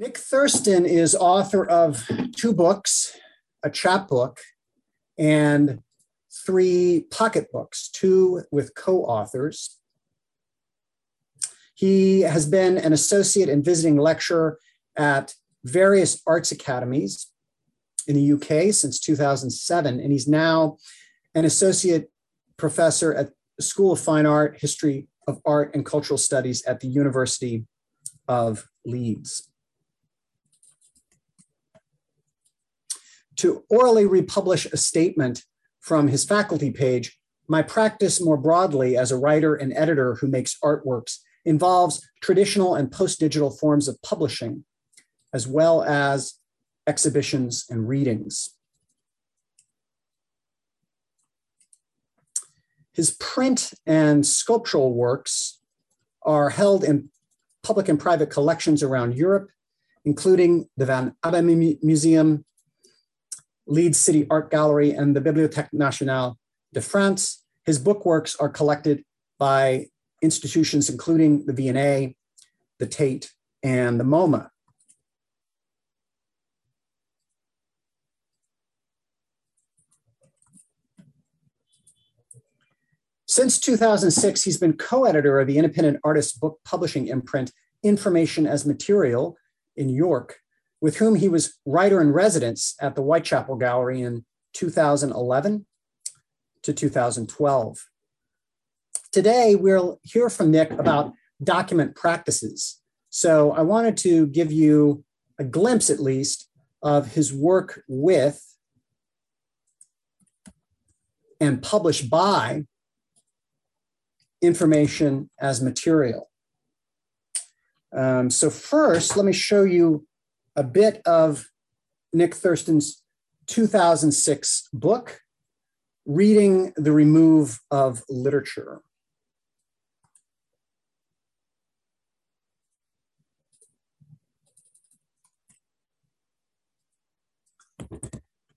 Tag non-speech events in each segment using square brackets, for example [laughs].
Nick Thurston is author of two books, a chapbook, and three pocketbooks, two with co authors. He has been an associate and visiting lecturer at various arts academies in the UK since 2007, and he's now an associate professor at the School of Fine Art, History of Art, and Cultural Studies at the University of Leeds. To orally republish a statement from his faculty page, my practice more broadly as a writer and editor who makes artworks involves traditional and post digital forms of publishing, as well as exhibitions and readings. His print and sculptural works are held in public and private collections around Europe, including the Van Abbe Museum Leeds City Art Gallery, and the Bibliothèque Nationale de France. His book works are collected by institutions including the V&A, the Tate, and the MoMA. Since 2006, he's been co-editor of the independent artist book publishing imprint Information as Material in York, with whom he was writer in residence at the Whitechapel Gallery in 2011 to 2012. Today, we'll hear from Nick about document practices. So I wanted to give you a glimpse, at least, of his work with and published by information as material. Um, so first, let me show you a bit of Nick Thurston's 2006 book, Reading the Remove of Literature.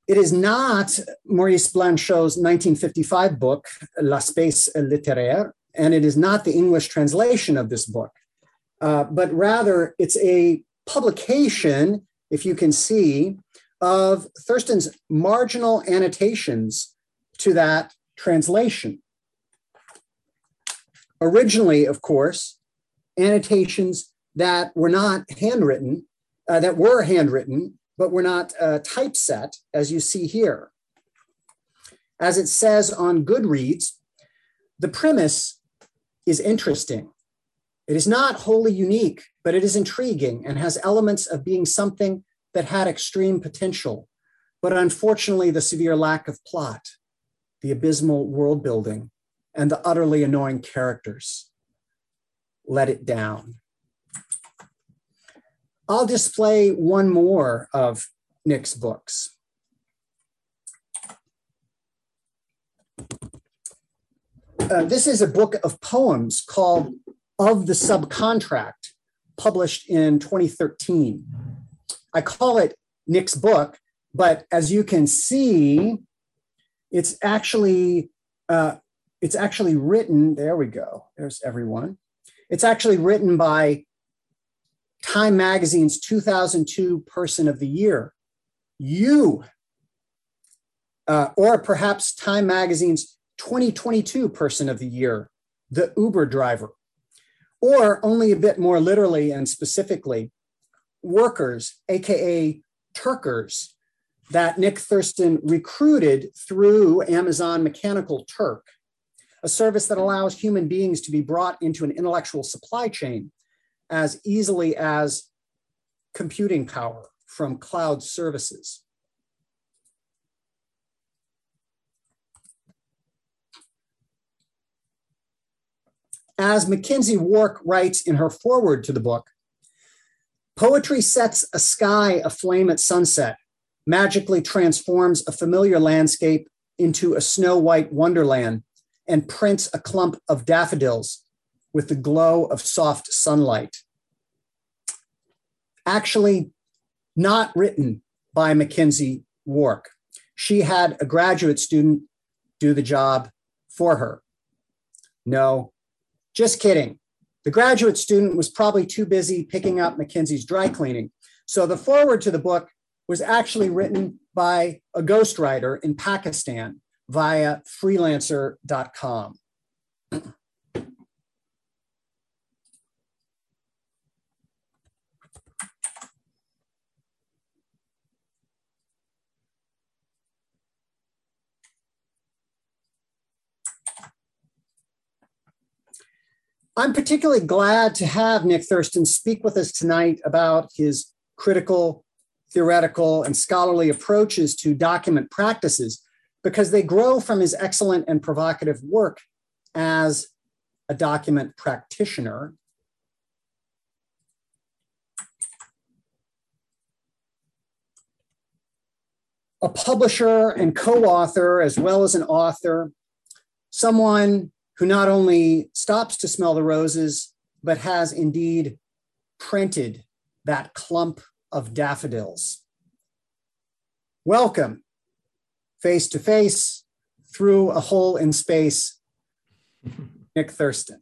It is not Maurice Blanchot's 1955 book, L'Espace littéraire, and it is not the English translation of this book, uh, but rather it's a publication, if you can see, of Thurston's marginal annotations to that translation. Originally, of course, annotations that were not handwritten, uh, that were handwritten, but were not uh, typeset, as you see here. As it says on Goodreads, the premise is interesting. It is not wholly unique, but it is intriguing and has elements of being something that had extreme potential. But unfortunately, the severe lack of plot, the abysmal world building, and the utterly annoying characters let it down. I'll display one more of Nick's books. Uh, this is a book of poems called of the subcontract published in 2013. I call it Nick's book, but as you can see, it's actually uh, it's actually written. There we go. There's everyone. It's actually written by Time Magazine's 2002 Person of the Year, you, uh, or perhaps Time Magazine's 2022 Person of the Year, the Uber driver or only a bit more literally and specifically, workers, AKA Turkers, that Nick Thurston recruited through Amazon Mechanical Turk, a service that allows human beings to be brought into an intellectual supply chain as easily as computing power from cloud services. As McKenzie Wark writes in her foreword to the book, poetry sets a sky aflame at sunset, magically transforms a familiar landscape into a snow white wonderland, and prints a clump of daffodils with the glow of soft sunlight. Actually, not written by McKenzie Wark. She had a graduate student do the job for her. No, just kidding. The graduate student was probably too busy picking up McKenzie's dry cleaning, So the foreword to the book was actually written by a ghostwriter in Pakistan via freelancer.com. [clears throat] I'm particularly glad to have Nick Thurston speak with us tonight about his critical, theoretical, and scholarly approaches to document practices because they grow from his excellent and provocative work as a document practitioner. A publisher and co author, as well as an author, someone who not only stops to smell the roses, but has indeed printed that clump of daffodils. Welcome, face to face, through a hole in space, [laughs] Nick Thurston.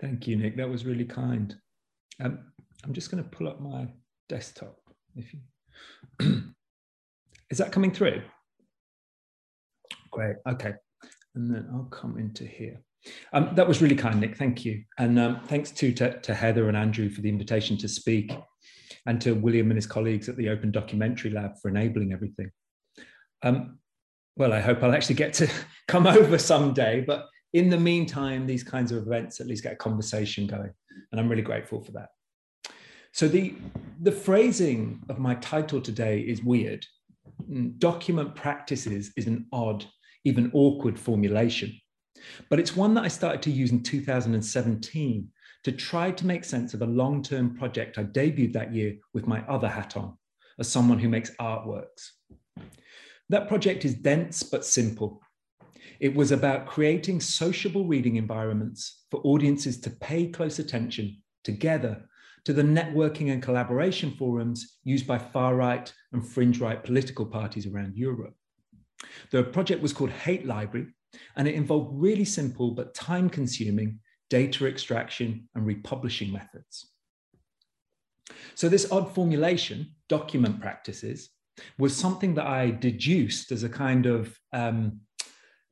Thank you, Nick. That was really kind. Um, I'm just going to pull up my desktop. If you [clears throat] is that coming through? Great. Okay. And then I'll come into here. Um, that was really kind, Nick. Thank you. And um, thanks to, to, to, Heather and Andrew for the invitation to speak, and to William and his colleagues at the Open Documentary Lab for enabling everything. Um, well, I hope I'll actually get to [laughs] come over someday. But in the meantime, these kinds of events at least get a conversation going. And I'm really grateful for that. So the, the phrasing of my title today is weird. Document practices is an odd even awkward formulation. But it's one that I started to use in 2017 to try to make sense of a long term project I debuted that year with my other hat on, as someone who makes artworks. That project is dense but simple. It was about creating sociable reading environments for audiences to pay close attention together to the networking and collaboration forums used by far right and fringe right political parties around Europe. The project was called Hate Library, and it involved really simple but time consuming data extraction and republishing methods. So, this odd formulation, document practices, was something that I deduced as a kind of um,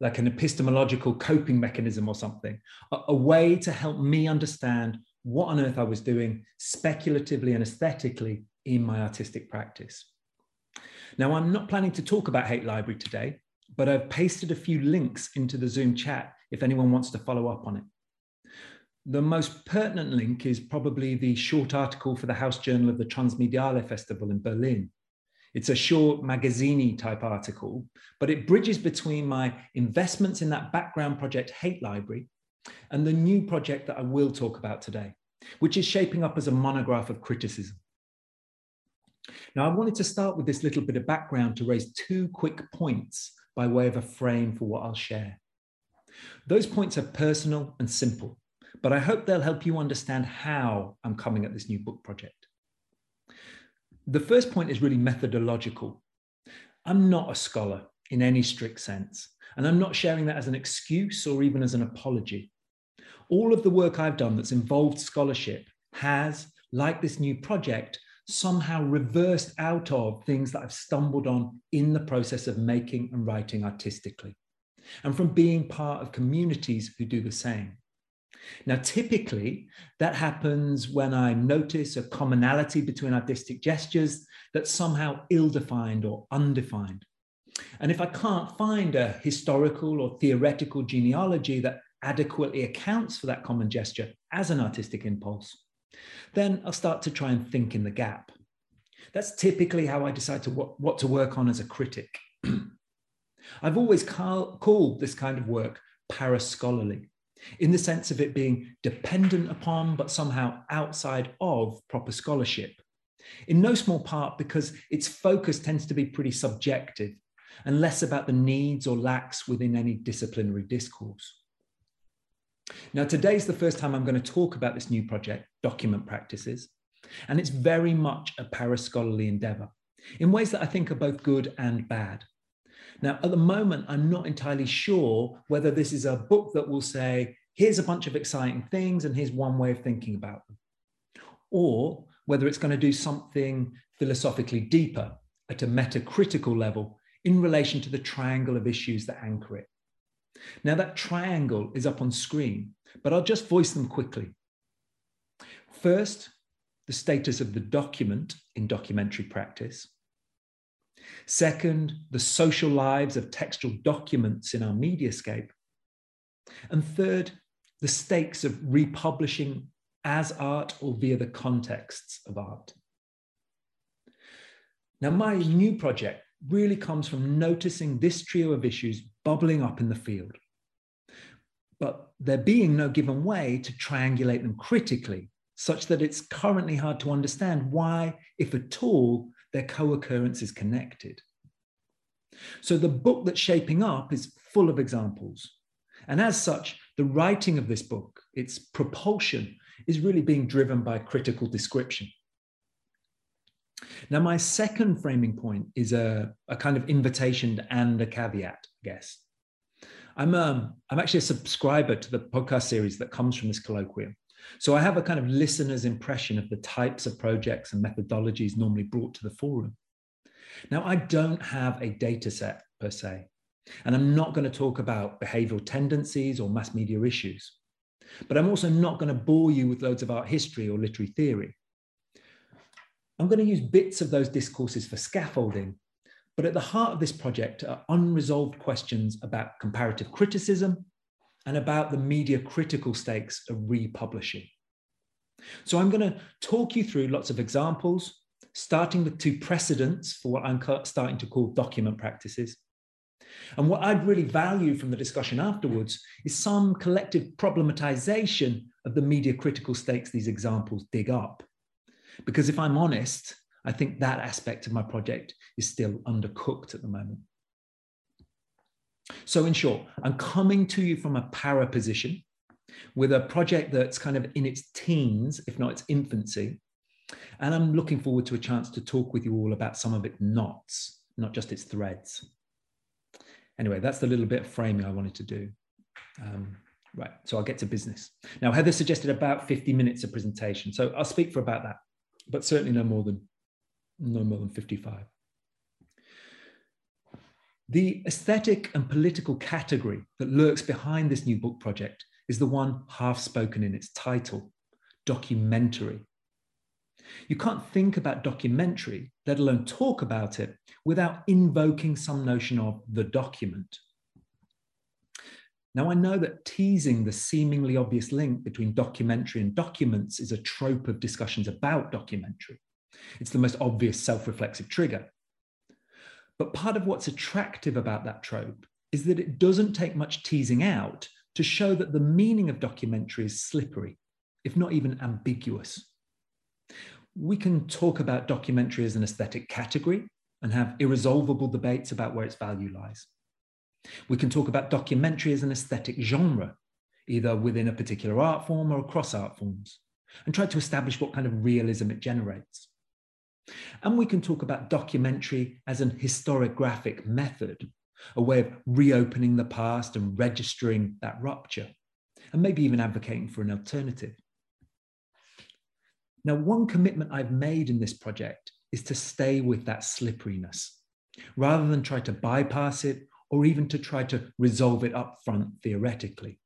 like an epistemological coping mechanism or something, a, a way to help me understand what on earth I was doing speculatively and aesthetically in my artistic practice. Now, I'm not planning to talk about Hate Library today, but I've pasted a few links into the Zoom chat if anyone wants to follow up on it. The most pertinent link is probably the short article for the House Journal of the Transmediale Festival in Berlin. It's a short magazine type article, but it bridges between my investments in that background project, Hate Library, and the new project that I will talk about today, which is shaping up as a monograph of criticism. Now, I wanted to start with this little bit of background to raise two quick points by way of a frame for what I'll share. Those points are personal and simple, but I hope they'll help you understand how I'm coming at this new book project. The first point is really methodological. I'm not a scholar in any strict sense, and I'm not sharing that as an excuse or even as an apology. All of the work I've done that's involved scholarship has, like this new project, somehow reversed out of things that I've stumbled on in the process of making and writing artistically, and from being part of communities who do the same. Now, typically, that happens when I notice a commonality between artistic gestures that's somehow ill defined or undefined. And if I can't find a historical or theoretical genealogy that adequately accounts for that common gesture as an artistic impulse, then I'll start to try and think in the gap. That's typically how I decide to what, what to work on as a critic. [clears throat] I've always call, called this kind of work parascholarly, in the sense of it being dependent upon, but somehow outside of proper scholarship. In no small part because its focus tends to be pretty subjective and less about the needs or lacks within any disciplinary discourse. Now, today's the first time I'm going to talk about this new project, Document Practices, and it's very much a parascholarly endeavor in ways that I think are both good and bad. Now, at the moment, I'm not entirely sure whether this is a book that will say, here's a bunch of exciting things and here's one way of thinking about them. or whether it's going to do something philosophically deeper at a metacritical level in relation to the triangle of issues that anchor it. Now, that triangle is up on screen, but I'll just voice them quickly. First, the status of the document in documentary practice. Second, the social lives of textual documents in our mediascape. And third, the stakes of republishing as art or via the contexts of art. Now, my new project really comes from noticing this trio of issues bubbling up in the field, but there being no given way to triangulate them critically, such that it's currently hard to understand why, if at all, their co occurrence is connected. So the book that's shaping up is full of examples. And as such, the writing of this book, its propulsion, is really being driven by critical description. Now, my second framing point is a, a kind of invitation and a caveat, I guess. I'm, um, I'm actually a subscriber to the podcast series that comes from this colloquium. So I have a kind of listener's impression of the types of projects and methodologies normally brought to the forum. Now, I don't have a data set per se, and I'm not going to talk about behavioral tendencies or mass media issues. But I'm also not going to bore you with loads of art history or literary theory. I'm going to use bits of those discourses for scaffolding, but at the heart of this project are unresolved questions about comparative criticism and about the media critical stakes of republishing. So I'm going to talk you through lots of examples, starting with two precedents for what I'm starting to call document practices. And what I'd really value from the discussion afterwards is some collective problematization of the media critical stakes these examples dig up. Because if I'm honest, I think that aspect of my project is still undercooked at the moment. So, in short, I'm coming to you from a para position with a project that's kind of in its teens, if not its infancy. And I'm looking forward to a chance to talk with you all about some of its knots, not just its threads. Anyway, that's the little bit of framing I wanted to do. Um, right, so I'll get to business. Now, Heather suggested about 50 minutes of presentation, so I'll speak for about that, but certainly no more than no more than 55. The aesthetic and political category that lurks behind this new book project is the one half spoken in its title documentary. You can't think about documentary, let alone talk about it, without invoking some notion of the document. Now, I know that teasing the seemingly obvious link between documentary and documents is a trope of discussions about documentary. It's the most obvious self reflexive trigger. But part of what's attractive about that trope is that it doesn't take much teasing out to show that the meaning of documentary is slippery, if not even ambiguous we can talk about documentary as an aesthetic category and have irresolvable debates about where its value lies. We can talk about documentary as an aesthetic genre, either within a particular art form or across art forms, and try to establish what kind of realism it generates. And we can talk about documentary as an historiographic method, a way of reopening the past and registering that rupture, and maybe even advocating for an alternative. Now, one commitment I've made in this project is to stay with that slipperiness rather than try to bypass it or even to try to resolve it up front theoretically.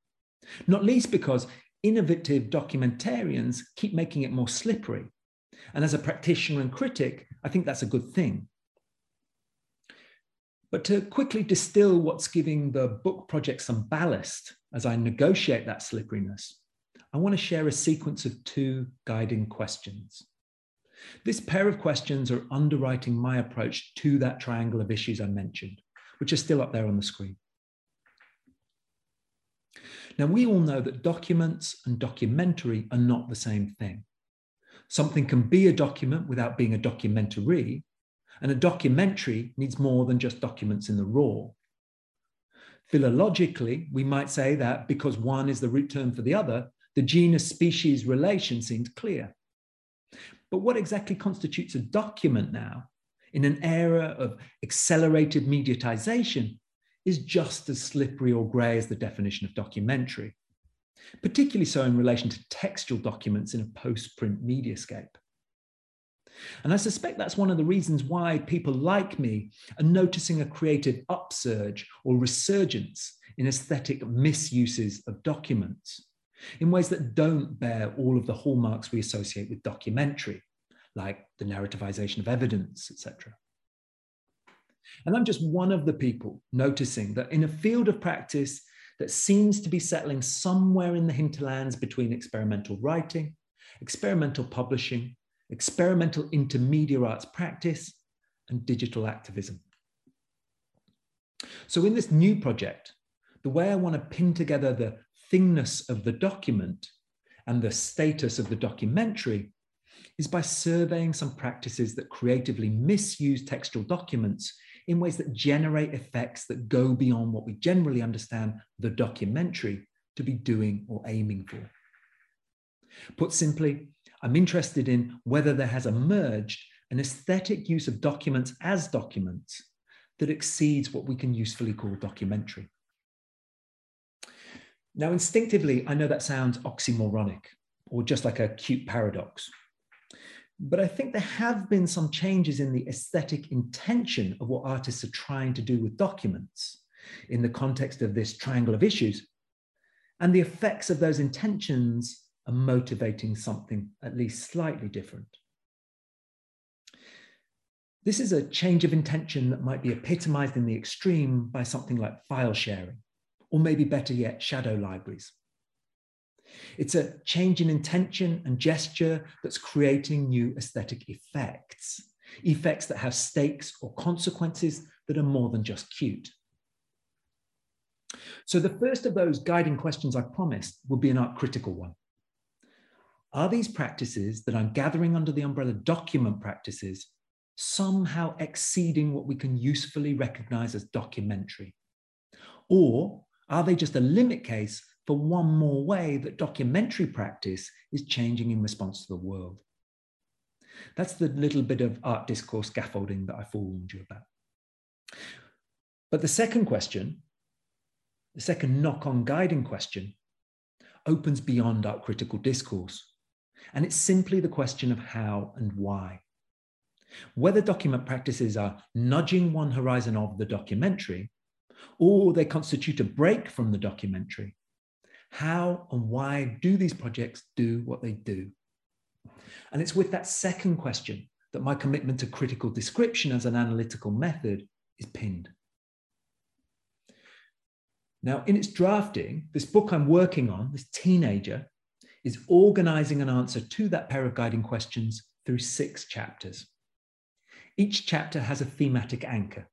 Not least because innovative documentarians keep making it more slippery. And as a practitioner and critic, I think that's a good thing. But to quickly distill what's giving the book project some ballast as I negotiate that slipperiness, I want to share a sequence of two guiding questions. This pair of questions are underwriting my approach to that triangle of issues I mentioned, which are still up there on the screen. Now, we all know that documents and documentary are not the same thing. Something can be a document without being a documentary, and a documentary needs more than just documents in the raw. Philologically, we might say that because one is the root term for the other, the genus species relation seems clear. But what exactly constitutes a document now in an era of accelerated mediatization is just as slippery or grey as the definition of documentary. particularly so in relation to textual documents in a post-print mediascape. And I suspect that's one of the reasons why people like me are noticing a creative upsurge or resurgence in aesthetic misuses of documents in ways that don't bear all of the hallmarks we associate with documentary, like the narrativization of evidence, etc. And I'm just one of the people noticing that in a field of practice that seems to be settling somewhere in the hinterlands between experimental writing, experimental publishing, experimental intermediate arts practice, and digital activism. So, in this new project, the way I want to pin together the thingness of the document and the status of the documentary is by surveying some practices that creatively misuse textual documents in ways that generate effects that go beyond what we generally understand the documentary to be doing or aiming for. Put simply, I'm interested in whether there has emerged an aesthetic use of documents as documents that exceeds what we can usefully call documentary. Now, instinctively, I know that sounds oxymoronic or just like a cute paradox. But I think there have been some changes in the aesthetic intention of what artists are trying to do with documents in the context of this triangle of issues. And the effects of those intentions are motivating something at least slightly different. This is a change of intention that might be epitomized in the extreme by something like file sharing, or maybe better yet, shadow libraries. It's a change in intention and gesture that's creating new aesthetic effects, effects that have stakes or consequences that are more than just cute. So, the first of those guiding questions I promised will be an art critical one. Are these practices that I'm gathering under the umbrella document practices somehow exceeding what we can usefully recognize as documentary? Or are they just a limit case for one more way that documentary practice is changing in response to the world. That's the little bit of art discourse scaffolding that I forewarned you about. But the second question, the second knock on guiding question, opens beyond art critical discourse. And it's simply the question of how and why. Whether document practices are nudging one horizon of the documentary, or they constitute a break from the documentary, how and why do these projects do what they do? And it's with that second question that my commitment to critical description as an analytical method is pinned. Now, in its drafting, this book I'm working on, this teenager, is organizing an answer to that pair of guiding questions through six chapters. Each chapter has a thematic anchor.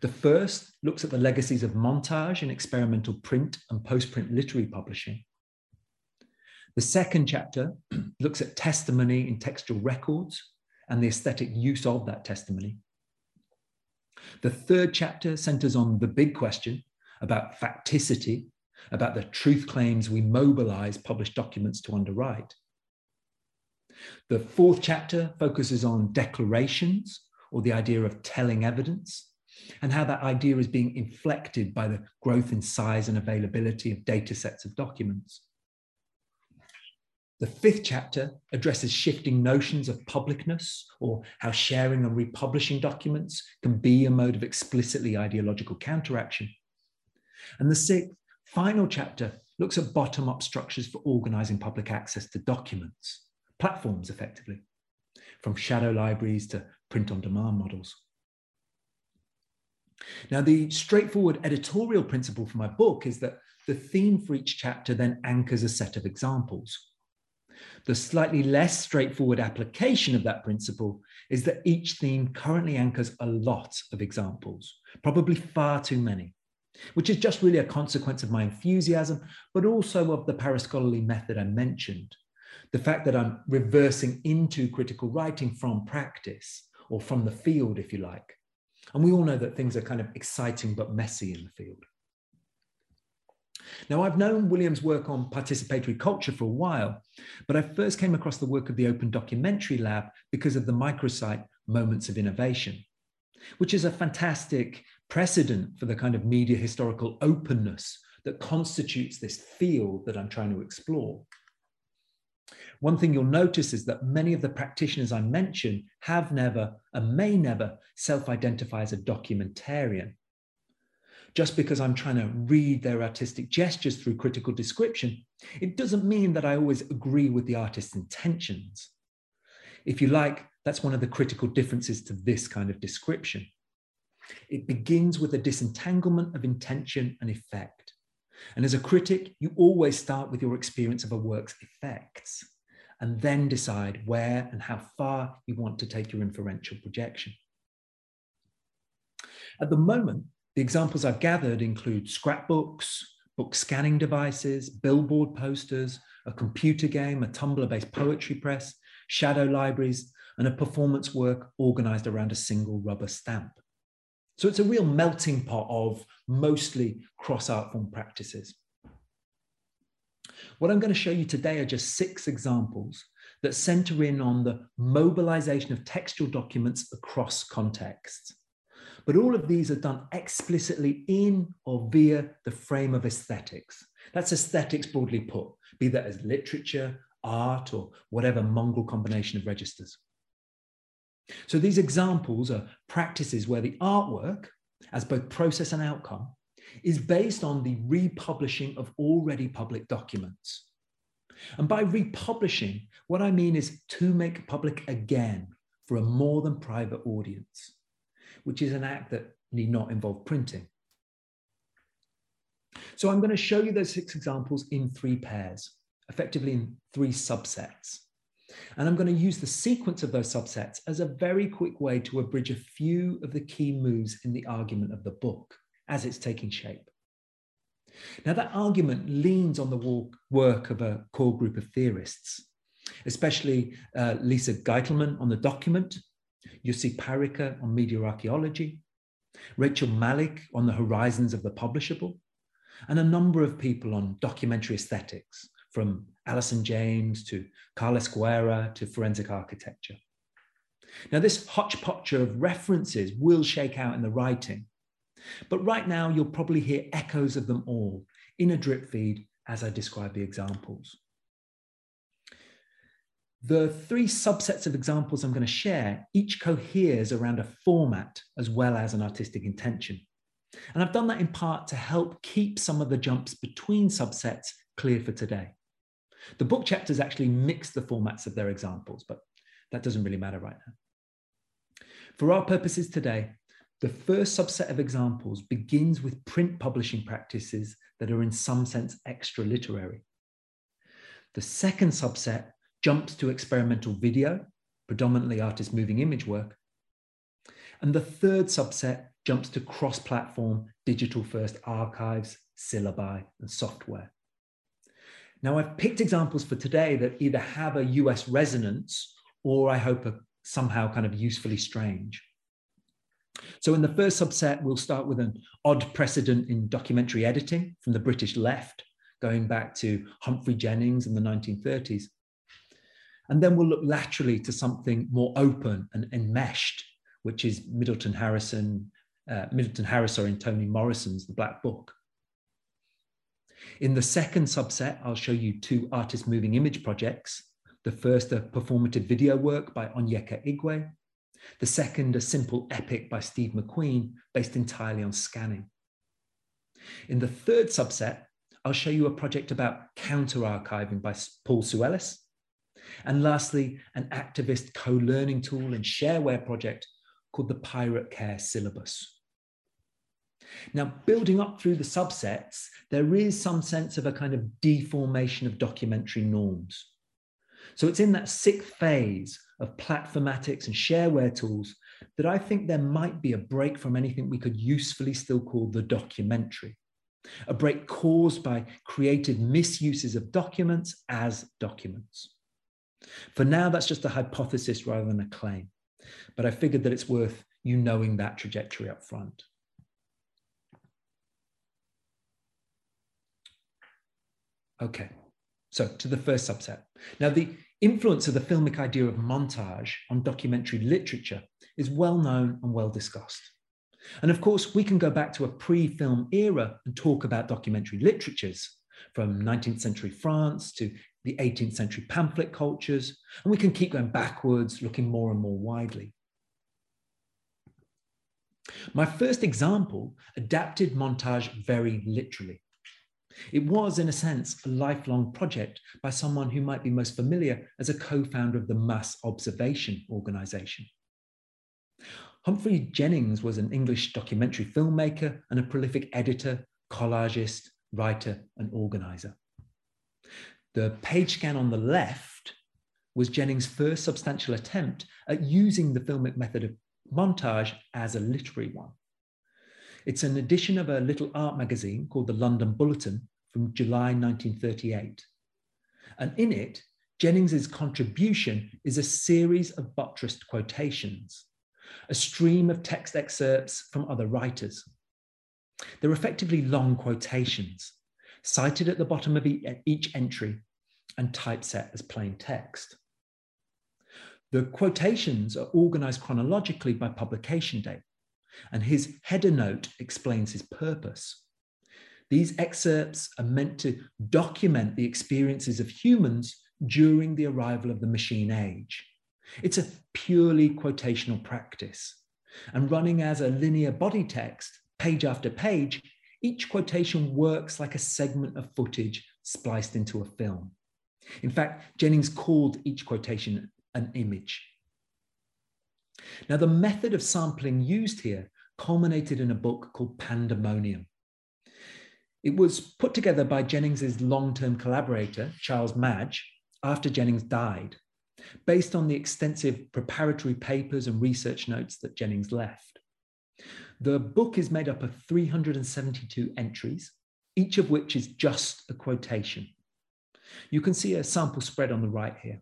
The first looks at the legacies of montage in experimental print and post print literary publishing. The second chapter [clears throat] looks at testimony in textual records and the aesthetic use of that testimony. The third chapter centers on the big question about facticity, about the truth claims we mobilize published documents to underwrite. The fourth chapter focuses on declarations or the idea of telling evidence and how that idea is being inflected by the growth in size and availability of data sets of documents. The fifth chapter addresses shifting notions of publicness or how sharing and republishing documents can be a mode of explicitly ideological counteraction. And the sixth, final chapter looks at bottom up structures for organizing public access to documents, platforms effectively, from shadow libraries to print on demand models. Now, the straightforward editorial principle for my book is that the theme for each chapter then anchors a set of examples. The slightly less straightforward application of that principle is that each theme currently anchors a lot of examples, probably far too many, which is just really a consequence of my enthusiasm, but also of the parascholarly method I mentioned. The fact that I'm reversing into critical writing from practice or from the field, if you like, and we all know that things are kind of exciting but messy in the field. Now, I've known William's work on participatory culture for a while, but I first came across the work of the Open Documentary Lab because of the microsite Moments of Innovation, which is a fantastic precedent for the kind of media historical openness that constitutes this field that I'm trying to explore. One thing you'll notice is that many of the practitioners I mentioned have never and may never self identify as a documentarian. Just because I'm trying to read their artistic gestures through critical description, it doesn't mean that I always agree with the artist's intentions. If you like, that's one of the critical differences to this kind of description. It begins with a disentanglement of intention and effect. And as a critic, you always start with your experience of a work's effects and then decide where and how far you want to take your inferential projection. At the moment, the examples I've gathered include scrapbooks, book scanning devices, billboard posters, a computer game, a Tumblr based poetry press, shadow libraries, and a performance work organized around a single rubber stamp. So it's a real melting pot of mostly cross art form practices. What I'm going to show you today are just six examples that center in on the mobilization of textual documents across contexts. But all of these are done explicitly in or via the frame of aesthetics. That's aesthetics broadly put, be that as literature, art, or whatever mongrel combination of registers. So these examples are practices where the artwork, as both process and outcome, is based on the republishing of already public documents. And by republishing, what I mean is to make public again for a more than private audience, which is an act that need not involve printing. So I'm going to show you those six examples in three pairs, effectively in three subsets. And I'm going to use the sequence of those subsets as a very quick way to abridge a few of the key moves in the argument of the book as it's taking shape. Now, that argument leans on the work of a core group of theorists, especially uh, Lisa Gitelman on the document, Jussi Parikka on media archaeology, Rachel Malik on the horizons of the publishable, and a number of people on documentary aesthetics, from Alison James to Carlos Guerra to forensic architecture. Now, this hodgepodge of references will shake out in the writing, but right now you'll probably hear echoes of them all in a drip feed as I describe the examples. The three subsets of examples I'm going to share each coheres around a format as well as an artistic intention. And I've done that in part to help keep some of the jumps between subsets clear for today. The book chapters actually mix the formats of their examples, but that doesn't really matter right now. For our purposes today, the first subset of examples begins with print publishing practices that are in some sense extra literary. The second subset jumps to experimental video, predominantly artist moving image work. And the third subset jumps to cross platform digital first archives, syllabi, and software. Now, I've picked examples for today that either have a US resonance or I hope are somehow kind of usefully strange. So, in the first subset, we'll start with an odd precedent in documentary editing from the British left, going back to Humphrey Jennings in the 1930s. And then we'll look laterally to something more open and enmeshed, which is Middleton Harrison, uh, Middleton Harris, sorry, and Toni Morrison's The Black Book. In the second subset, I'll show you two artist moving image projects. The first, a performative video work by Onyeka Igwe. The second, a simple epic by Steve McQueen, based entirely on scanning. In the third subset, I'll show you a project about counter archiving by Paul Soulellis. And lastly, an activist co learning tool and shareware project called the Pirate Care Syllabus. Now, building up through the subsets, there is some sense of a kind of deformation of documentary norms. So it's in that sixth phase of platformatics and shareware tools that I think there might be a break from anything we could usefully still call the documentary, a break caused by creative misuses of documents as documents. For now, that's just a hypothesis rather than a claim, but I figured that it's worth you knowing that trajectory up front. Okay, so to the first subset. Now, the influence of the filmic idea of montage on documentary literature is well known and well discussed. And of course, we can go back to a pre film era and talk about documentary literatures from 19th century France to the 18th century pamphlet cultures, and we can keep going backwards, looking more and more widely. My first example adapted montage very literally. It was, in a sense, a lifelong project by someone who might be most familiar as a co founder of the Mass Observation Organization. Humphrey Jennings was an English documentary filmmaker and a prolific editor, collagist, writer, and organizer. The page scan on the left was Jennings' first substantial attempt at using the filmic method of montage as a literary one. It's an edition of a little art magazine called the London Bulletin from July 1938. And in it, Jennings's contribution is a series of buttressed quotations, a stream of text excerpts from other writers. They're effectively long quotations, cited at the bottom of each entry and typeset as plain text. The quotations are organized chronologically by publication date, and his header note explains his purpose. These excerpts are meant to document the experiences of humans during the arrival of the machine age. It's a purely quotational practice. And running as a linear body text, page after page, each quotation works like a segment of footage spliced into a film. In fact, Jennings called each quotation an image. Now, the method of sampling used here culminated in a book called Pandemonium. It was put together by Jennings's long-term collaborator, Charles Madge, after Jennings died, based on the extensive preparatory papers and research notes that Jennings left. The book is made up of 372 entries, each of which is just a quotation. You can see a sample spread on the right here.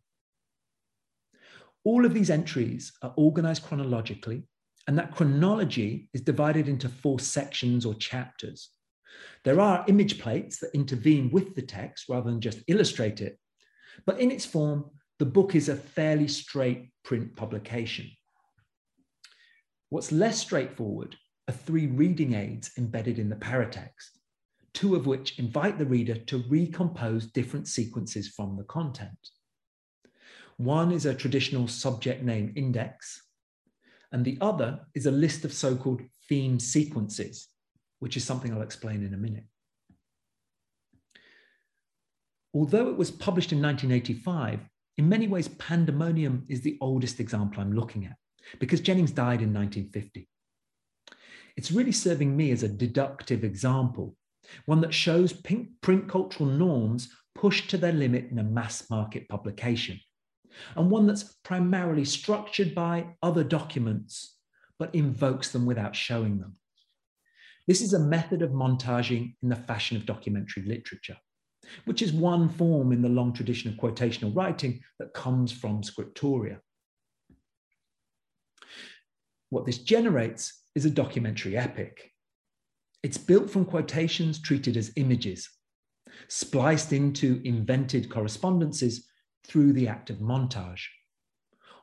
All of these entries are organized chronologically, and that chronology is divided into four sections or chapters. There are image plates that intervene with the text rather than just illustrate it, but in its form, the book is a fairly straight print publication. What's less straightforward are three reading aids embedded in the paratext, two of which invite the reader to recompose different sequences from the content. One is a traditional subject name index, and the other is a list of so called theme sequences, which is something I'll explain in a minute. Although it was published in 1985, in many ways, Pandemonium is the oldest example I'm looking at because Jennings died in 1950. It's really serving me as a deductive example, one that shows print cultural norms pushed to their limit in a mass market publication and one that's primarily structured by other documents, but invokes them without showing them. This is a method of montaging in the fashion of documentary literature, which is one form in the long tradition of quotational writing that comes from scriptoria. What this generates is a documentary epic. It's built from quotations treated as images, spliced into invented correspondences through the act of montage,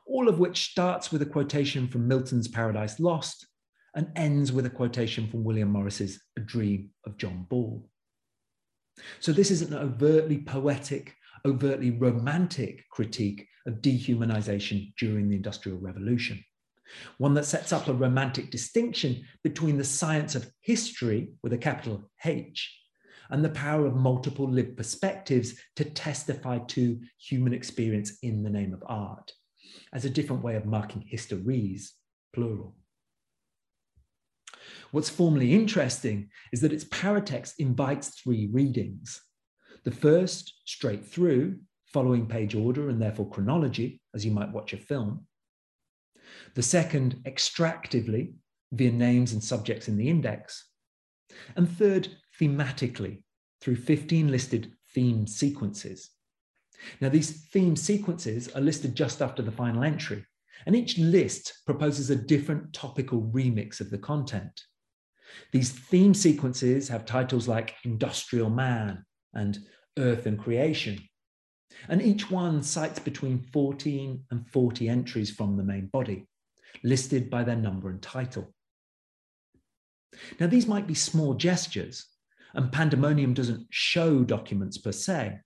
all of which starts with a quotation from Milton's Paradise Lost and ends with a quotation from William Morris's A Dream of John Ball. So, this is an overtly poetic, overtly romantic critique of dehumanization during the Industrial Revolution, one that sets up a romantic distinction between the science of history with a capital H and the power of multiple lived perspectives to testify to human experience in the name of art as a different way of marking histories, plural. What's formally interesting is that its paratext invites three readings. The first, straight through, following page order and therefore chronology, as you might watch a film. The second, extractively, via names and subjects in the index. And third, thematically through 15 listed theme sequences. Now, these theme sequences are listed just after the final entry, and each list proposes a different topical remix of the content. These theme sequences have titles like Industrial Man and Earth and Creation, and each one cites between 14 and 40 entries from the main body, listed by their number and title. Now, these might be small gestures, and Pandemonium doesn't show documents per se,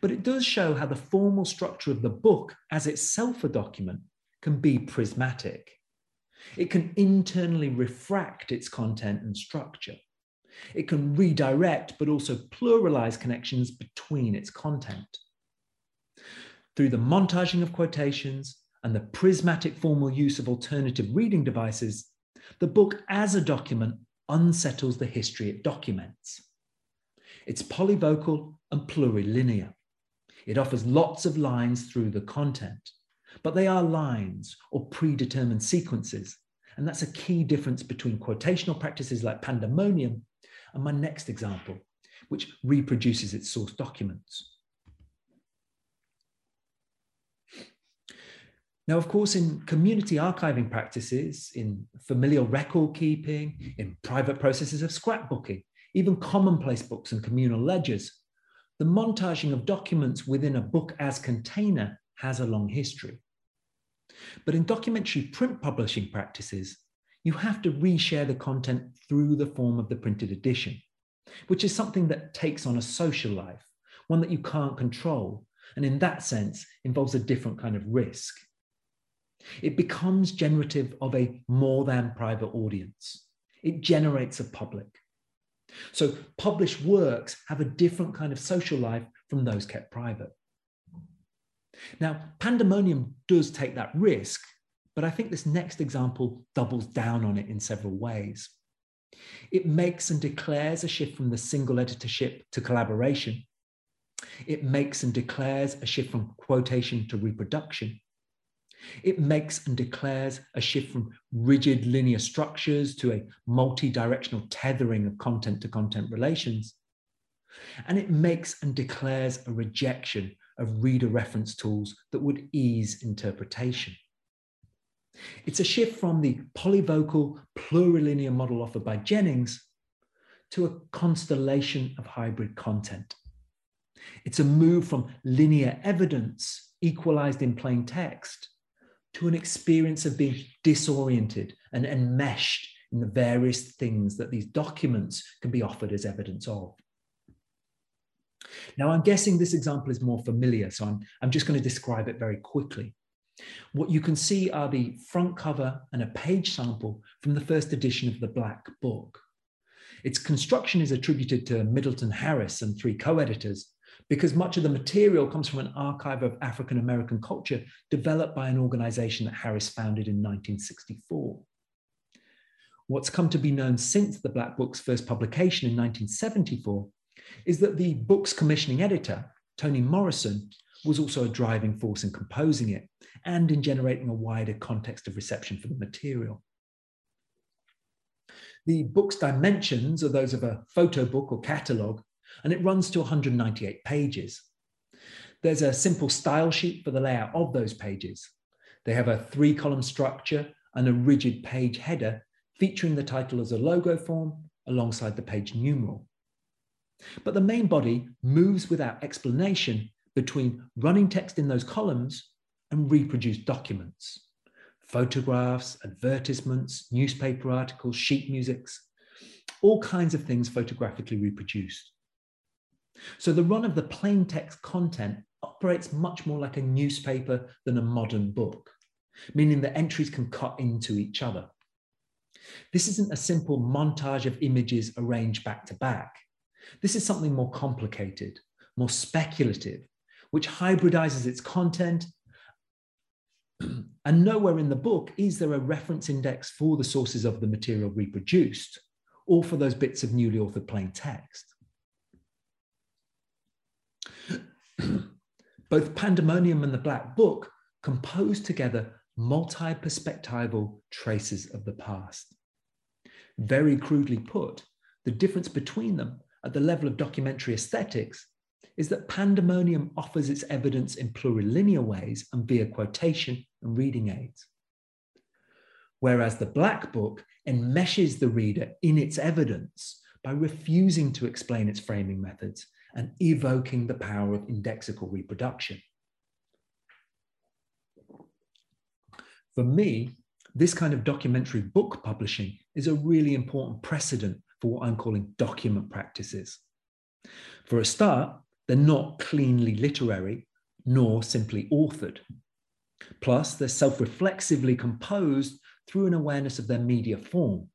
but it does show how the formal structure of the book as itself a document can be prismatic. It can internally refract its content and structure. It can redirect, but also pluralize connections between its content. Through the montaging of quotations and the prismatic formal use of alternative reading devices, the book as a document unsettles the history it documents. It's polyvocal and plurilinear. It offers lots of lines through the content, but they are lines or predetermined sequences. And that's a key difference between quotational practices like Pandemonium and my next example, which reproduces its source documents. Now, of course, in community archiving practices, in familial record keeping, in private processes of scrapbooking, even commonplace books and communal ledgers, the montaging of documents within a book as container has a long history. But in documentary print publishing practices, you have to reshare the content through the form of the printed edition, which is something that takes on a social life, one that you can't control, and in that sense involves a different kind of risk. It becomes generative of a more than private audience. It generates a public. So published works have a different kind of social life from those kept private. Now, Pandemonium does take that risk, but I think this next example doubles down on it in several ways. It makes and declares a shift from the single editorship to collaboration. It makes and declares a shift from quotation to reproduction. It makes and declares a shift from rigid linear structures to a multi directional tethering of content to content relations. And it makes and declares a rejection of reader reference tools that would ease interpretation. It's a shift from the polyvocal plurilinear model offered by Jennings to a constellation of hybrid content. It's a move from linear evidence equalized in plain text to an experience of being disoriented and enmeshed in the various things that these documents can be offered as evidence of. Now, I'm guessing this example is more familiar, so I'm, I'm just going to describe it very quickly. What you can see are the front cover and a page sample from the first edition of the Black Book. Its construction is attributed to Middleton Harris and three co editors, because much of the material comes from an archive of African American culture developed by an organization that Harris founded in 1964. What's come to be known since the Black Book's first publication in 1974 is that the book's commissioning editor, Toni Morrison, was also a driving force in composing it and in generating a wider context of reception for the material. The book's dimensions are those of a photo book or catalogue, and it runs to 198 pages. There's a simple style sheet for the layout of those pages. They have a three column structure and a rigid page header featuring the title as a logo form alongside the page numeral. But the main body moves without explanation between running text in those columns and reproduced documents, photographs, advertisements, newspaper articles, sheet musics, all kinds of things photographically reproduced. So the run of the plain text content operates much more like a newspaper than a modern book, meaning that entries can cut into each other. This isn't a simple montage of images arranged back to back. This is something more complicated, more speculative, which hybridizes its content. [clears throat] and nowhere in the book is there a reference index for the sources of the material reproduced or for those bits of newly authored plain text. [clears throat] Both Pandemonium and the Black Book compose together multi perspectival traces of the past. Very crudely put, the difference between them at the level of documentary aesthetics is that Pandemonium offers its evidence in plurilinear ways and via quotation and reading aids. Whereas the Black Book enmeshes the reader in its evidence by refusing to explain its framing methods and evoking the power of indexical reproduction. For me, This kind of documentary book publishing is a really important precedent for what I'm calling document practices. For a start, they're not cleanly literary nor simply authored. Plus, they're self reflexively composed through an awareness of their media form,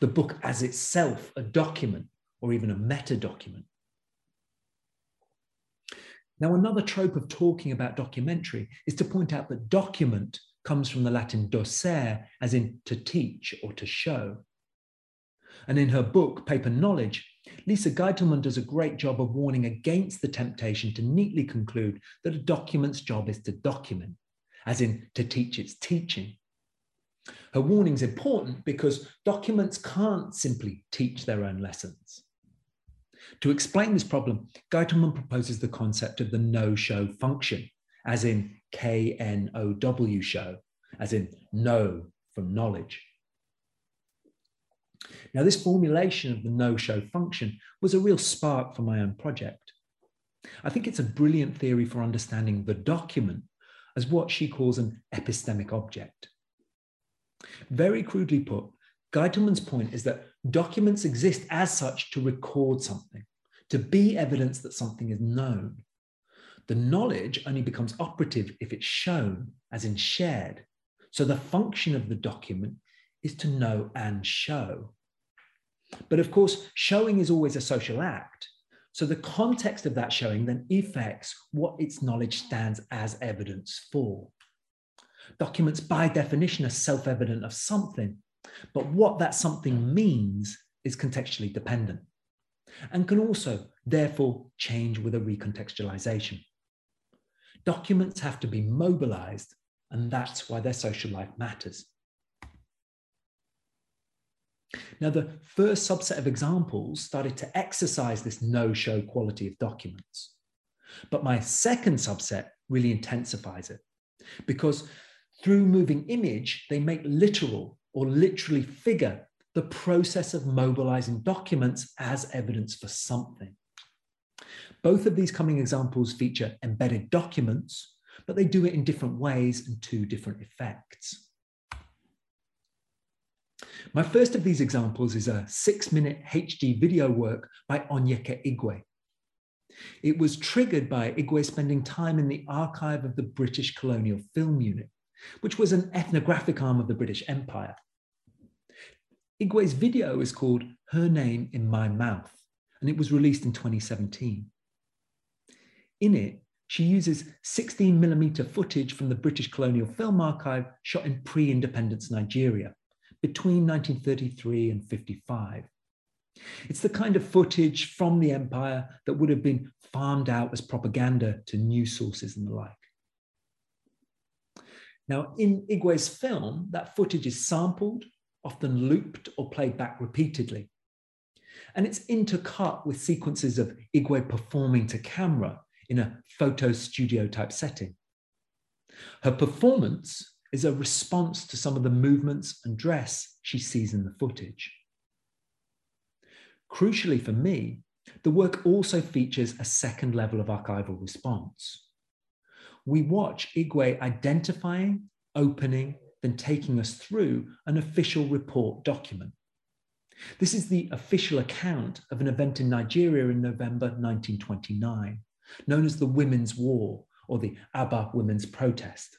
the book as itself a document or even a meta document. Now, another trope of talking about documentary is to point out that document comes from the Latin docere, as in to teach or to show. And in her book, Paper Knowledge, Lisa Gitelman does a great job of warning against the temptation to neatly conclude that a document's job is to document, as in to teach its teaching. Her warning is important because documents can't simply teach their own lessons. To explain this problem, Gitelman proposes the concept of the no-show function, as in K-N-O-W show, as in know from knowledge. Now, this formulation of the no-show function was a real spark for my own project. I think it's a brilliant theory for understanding the document as what she calls an epistemic object. Very crudely put, Gitelman's point is that documents exist as such to record something, to be evidence that something is known. The knowledge only becomes operative if it's shown, as in shared. So the function of the document is to know and show. But of course, showing is always a social act. So the context of that showing then affects what its knowledge stands as evidence for. Documents, by definition, are self evident of something, but what that something means is contextually dependent and can also, therefore, change with a recontextualization. Documents have to be mobilized, and that's why their social life matters. Now, the first subset of examples started to exercise this no show quality of documents. But my second subset really intensifies it because through moving image, they make literal or literally figure the process of mobilizing documents as evidence for something. Both of these coming examples feature embedded documents, but they do it in different ways and to different effects. My first of these examples is a six minute HD video work by Onyeka Igwe. It was triggered by Igwe spending time in the archive of the British Colonial Film Unit, which was an ethnographic arm of the British Empire. Igwe's video is called Her Name in My Mouth, and it was released in 2017. In it, she uses 16 millimeter footage from the British Colonial Film Archive shot in pre independence Nigeria between 1933 and 55. It's the kind of footage from the empire that would have been farmed out as propaganda to news sources and the like. Now, in Igwe's film, that footage is sampled, often looped or played back repeatedly. And it's intercut with sequences of Igwe performing to camera in a photo studio type setting. Her performance is a response to some of the movements and dress she sees in the footage. Crucially for me, the work also features a second level of archival response. We watch Igwe identifying, opening, then taking us through an official report document. This is the official account of an event in Nigeria in November 1929, known as the Women's War or the Aba Women's Protest.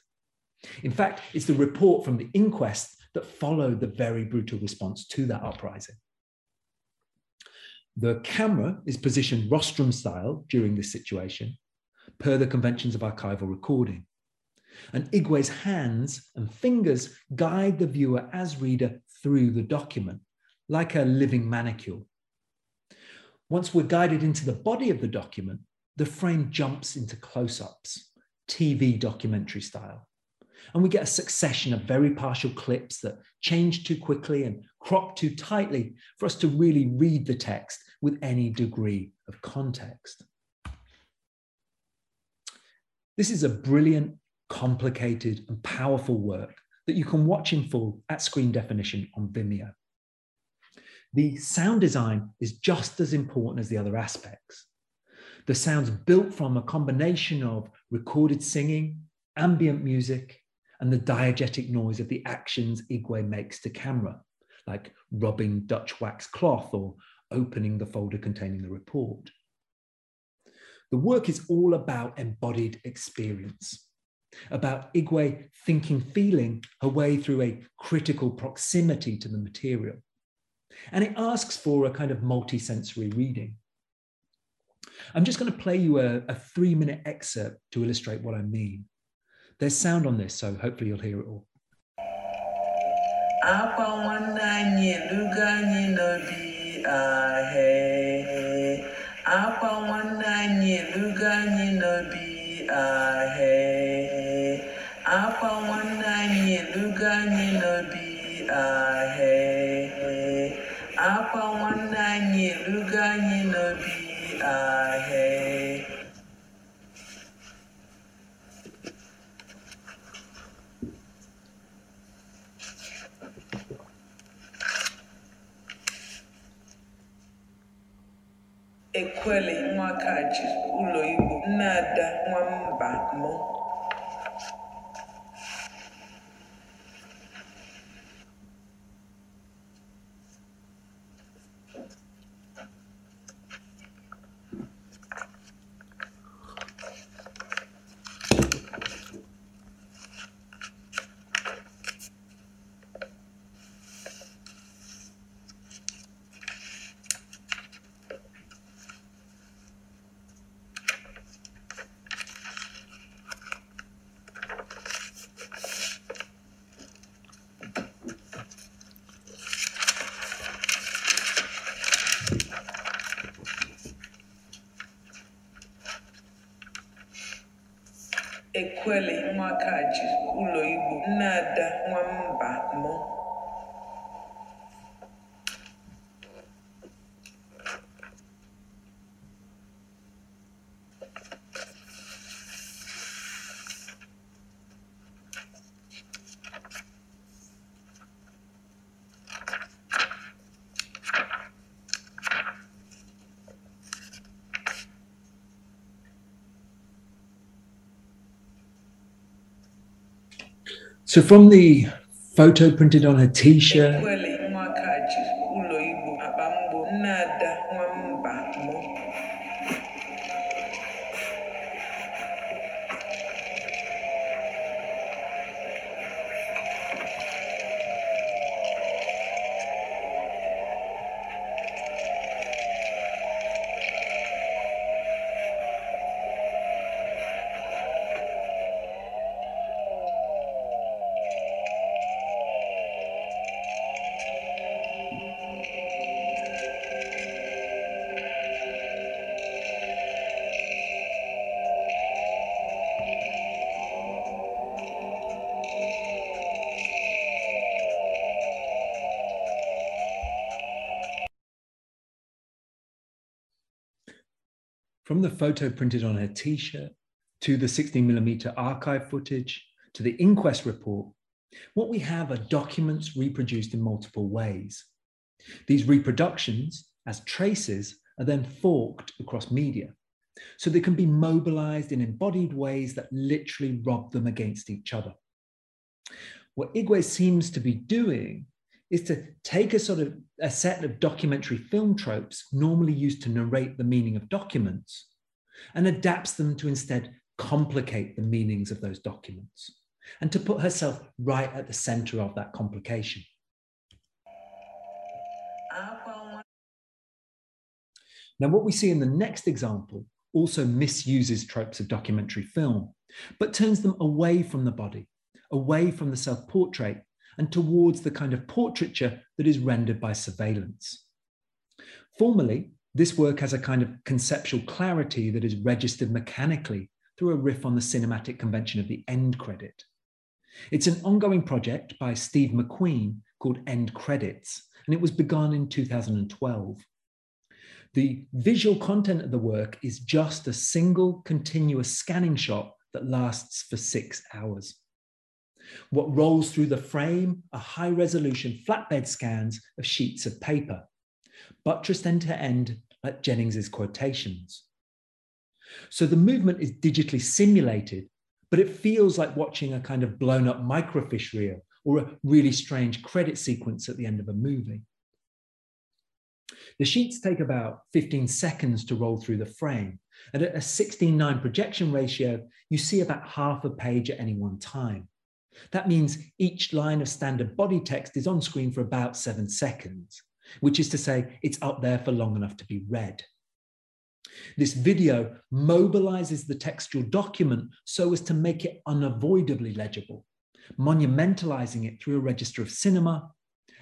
In fact, it's the report from the inquest that followed the very brutal response to that uprising. The camera is positioned rostrum style during this situation, per the conventions of archival recording. And Igwe's hands and fingers guide the viewer as reader through the document, like a living manicule. Once we're guided into the body of the document, the frame jumps into close ups, TV documentary style. And we get a succession of very partial clips that change too quickly and crop too tightly for us to really read the text with any degree of context. This is a brilliant, complicated, and powerful work that you can watch in full at screen definition on Vimeo. The sound design is just as important as the other aspects. The sound's built from a combination of recorded singing, ambient music, and the diegetic noise of the actions Igwe makes to camera, like rubbing Dutch wax cloth or opening the folder containing the report. The work is all about embodied experience, about Igwe thinking, feeling her way through a critical proximity to the material. And it asks for a kind of multi-sensory reading. I'm just going to play you a, a three minute excerpt to illustrate what I mean. There's sound on this, so hopefully you'll hear it all. n'obi akwa nwanne anyị elugo anyị n'obi ahee akwa nwanne anyị elugo anyị n'obi ahee Ekweli ụlọ ụlọikwuu nne Ada Nwamba m So from the photo printed on a t-shirt, photo printed on her t shirt to the 16 millimeter archive footage to the inquest report, what we have are documents reproduced in multiple ways. These reproductions, as traces, are then forked across media. So they can be mobilized in embodied ways that literally rub them against each other. What Igwe seems to be doing is to take a sort of a set of documentary film tropes normally used to narrate the meaning of documents and adapts them to instead complicate the meanings of those documents and to put herself right at the center of that complication. Now, what we see in the next example also misuses tropes of documentary film, but turns them away from the body, away from the self portrait, and towards the kind of portraiture that is rendered by surveillance. Formally, this work has a kind of conceptual clarity that is registered mechanically through a riff on the cinematic convention of the end credit. It's an ongoing project by Steve McQueen called End Credits, and it was begun in 2012. The visual content of the work is just a single continuous scanning shot that lasts for six hours. What rolls through the frame are high resolution flatbed scans of sheets of paper, buttressed end to end like Jennings's quotations. So the movement is digitally simulated but it feels like watching a kind of blown up microfiche reel or a really strange credit sequence at the end of a movie. The sheets take about 15 seconds to roll through the frame, and at a 16:9 projection ratio, you see about half a page at any one time. That means each line of standard body text is on screen for about seven seconds, which is to say it's up there for long enough to be read. This video mobilizes the textual document so as to make it unavoidably legible, monumentalizing it through a register of cinema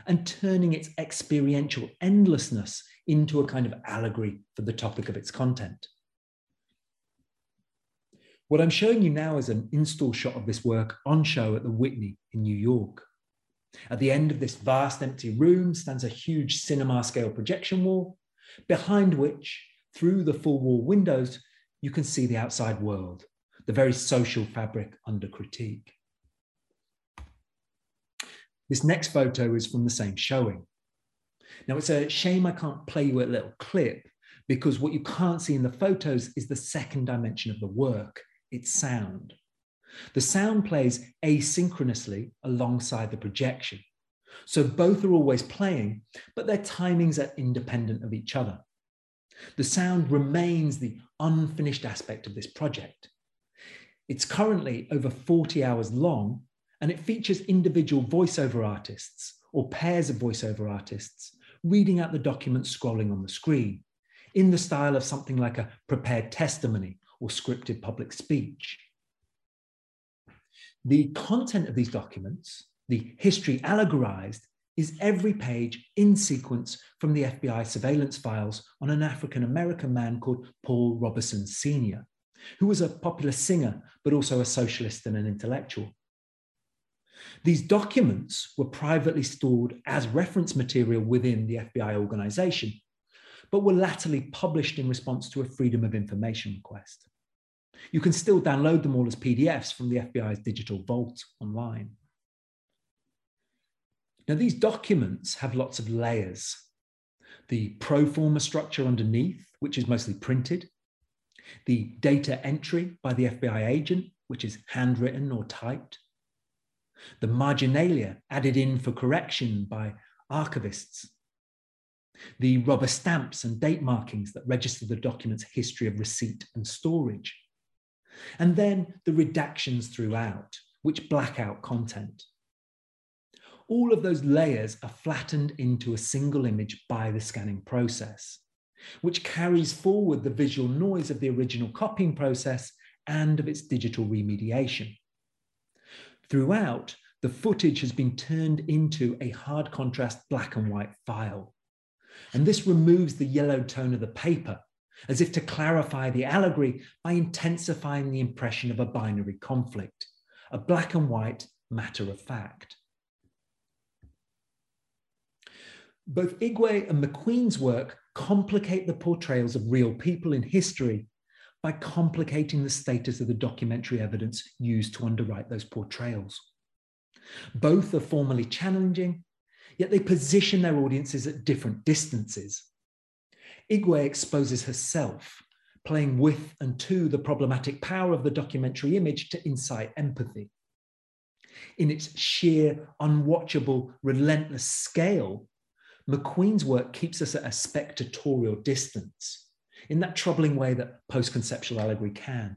and turning its experiential endlessness into a kind of allegory for the topic of its content. What I'm showing you now is an install shot of this work on show at the Whitney in New York. At the end of this vast empty room stands a huge cinema scale projection wall, behind which, through the full wall windows, you can see the outside world, the very social fabric under critique. This next photo is from the same showing. Now, it's a shame I can't play you a little clip because what you can't see in the photos is the second dimension of the work, its sound. The sound plays asynchronously alongside the projection. So both are always playing, but their timings are independent of each other. The sound remains the unfinished aspect of this project. It's currently over 40 hours long and it features individual voiceover artists or pairs of voiceover artists reading out the document scrolling on the screen in the style of something like a prepared testimony or scripted public speech. The content of these documents, the history allegorized, is every page in sequence from the FBI surveillance files on an African American man called Paul Robeson Sr., who was a popular singer, but also a socialist and an intellectual. These documents were privately stored as reference material within the FBI organization, but were latterly published in response to a Freedom of Information request. You can still download them all as PDFs from the FBI's digital vault online. Now, these documents have lots of layers. The pro forma structure underneath, which is mostly printed, the data entry by the FBI agent, which is handwritten or typed, the marginalia added in for correction by archivists, the rubber stamps and date markings that register the document's history of receipt and storage, and then the redactions throughout, which black out content. All of those layers are flattened into a single image by the scanning process, which carries forward the visual noise of the original copying process and of its digital remediation. Throughout, the footage has been turned into a hard contrast black and white file. And this removes the yellow tone of the paper, as if to clarify the allegory by intensifying the impression of a binary conflict, a black and white matter of fact. Both Igwe and McQueen's work complicate the portrayals of real people in history by complicating the status of the documentary evidence used to underwrite those portrayals. Both are formally challenging, yet they position their audiences at different distances. Igwe exposes herself, playing with and to the problematic power of the documentary image to incite empathy. In its sheer, unwatchable, relentless scale, McQueen's work keeps us at a spectatorial distance in that troubling way that post conceptual allegory can.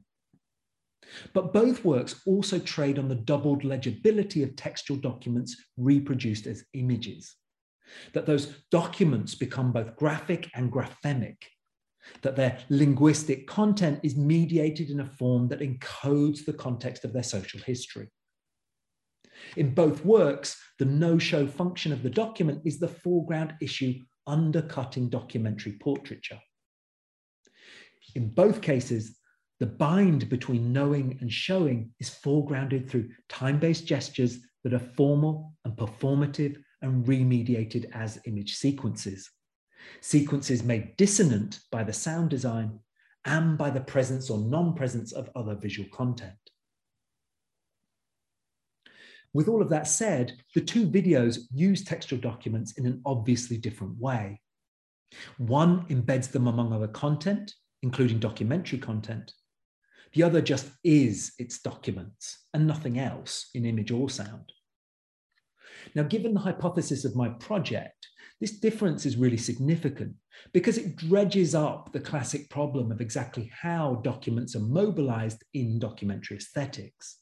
But both works also trade on the doubled legibility of textual documents reproduced as images. That those documents become both graphic and graphemic, that their linguistic content is mediated in a form that encodes the context of their social history. In both works, the no show function of the document is the foreground issue undercutting documentary portraiture. In both cases, the bind between knowing and showing is foregrounded through time based gestures that are formal and performative and remediated as image sequences. Sequences made dissonant by the sound design and by the presence or non presence of other visual content. With all of that said, the two videos use textual documents in an obviously different way. One embeds them among other content, including documentary content, The other just is its documents and nothing else in image or sound. Now, given the hypothesis of my project, this difference is really significant because it dredges up the classic problem of exactly how documents are mobilized in documentary aesthetics.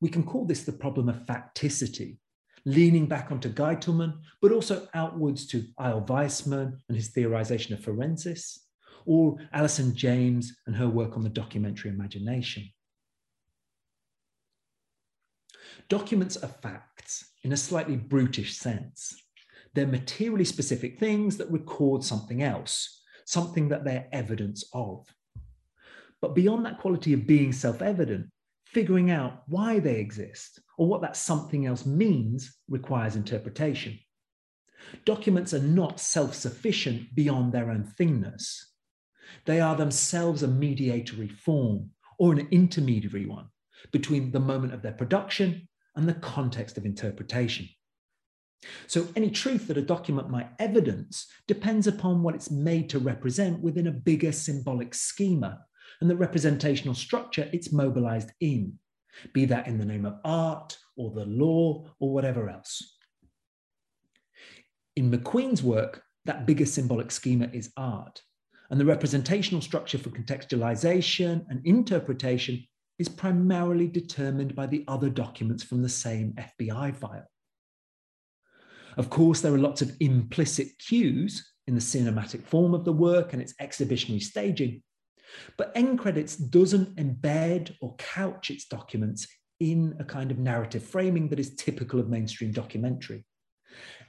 We can call this the problem of facticity, leaning back onto Gitelman, but also outwards to Eyal Weizman and his theorization of forensis, or Alison James and her work on the documentary imagination. Documents are facts in a slightly brutish sense. They're materially specific things that record something else, something that they're evidence of. But beyond that quality of being self evident, figuring out why they exist or what that something else means requires interpretation. Documents are not self sufficient beyond their own thingness. They are themselves a mediatory form or an intermediary one between the moment of their production and the context of interpretation. So, any truth that a document might evidence depends upon what it's made to represent within a bigger symbolic schema and the representational structure it's mobilized in, be that in the name of art or the law or whatever else. In McQueen's work, that bigger symbolic schema is art, and the representational structure for contextualization and interpretation is primarily determined by the other documents from the same FBI file. Of course, there are lots of implicit cues in the cinematic form of the work and its exhibitionary staging, but End Credits doesn't embed or couch its documents in a kind of narrative framing that is typical of mainstream documentary.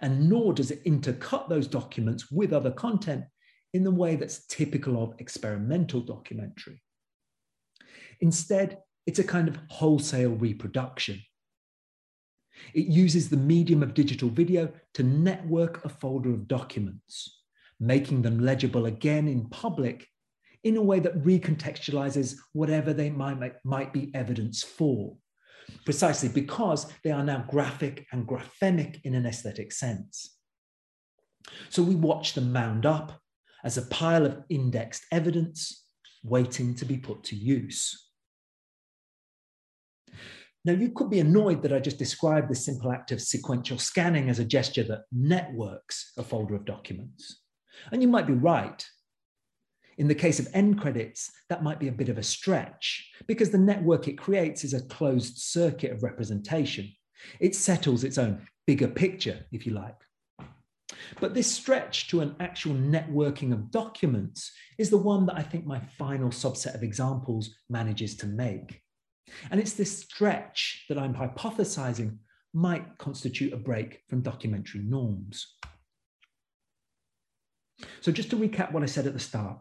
And nor does it intercut those documents with other content in the way that's typical of experimental documentary. Instead, it's a kind of wholesale reproduction it uses the medium of digital video to network a folder of documents, making them legible again in public in a way that recontextualizes whatever they might, might be evidence for, precisely because they are now graphic and graphemic in an aesthetic sense. So we watch them mound up as a pile of indexed evidence waiting to be put to use. Now, you could be annoyed that I just described this simple act of sequential scanning as a gesture that networks a folder of documents. And you might be right. In the case of end credits, that might be a bit of a stretch because the network it creates is a closed circuit of representation. It settles its own bigger picture, if you like. But this stretch to an actual networking of documents is the one that I think my final subset of examples manages to make. And it's this stretch that I'm hypothesizing might constitute a break from documentary norms. So, just to recap what I said at the start,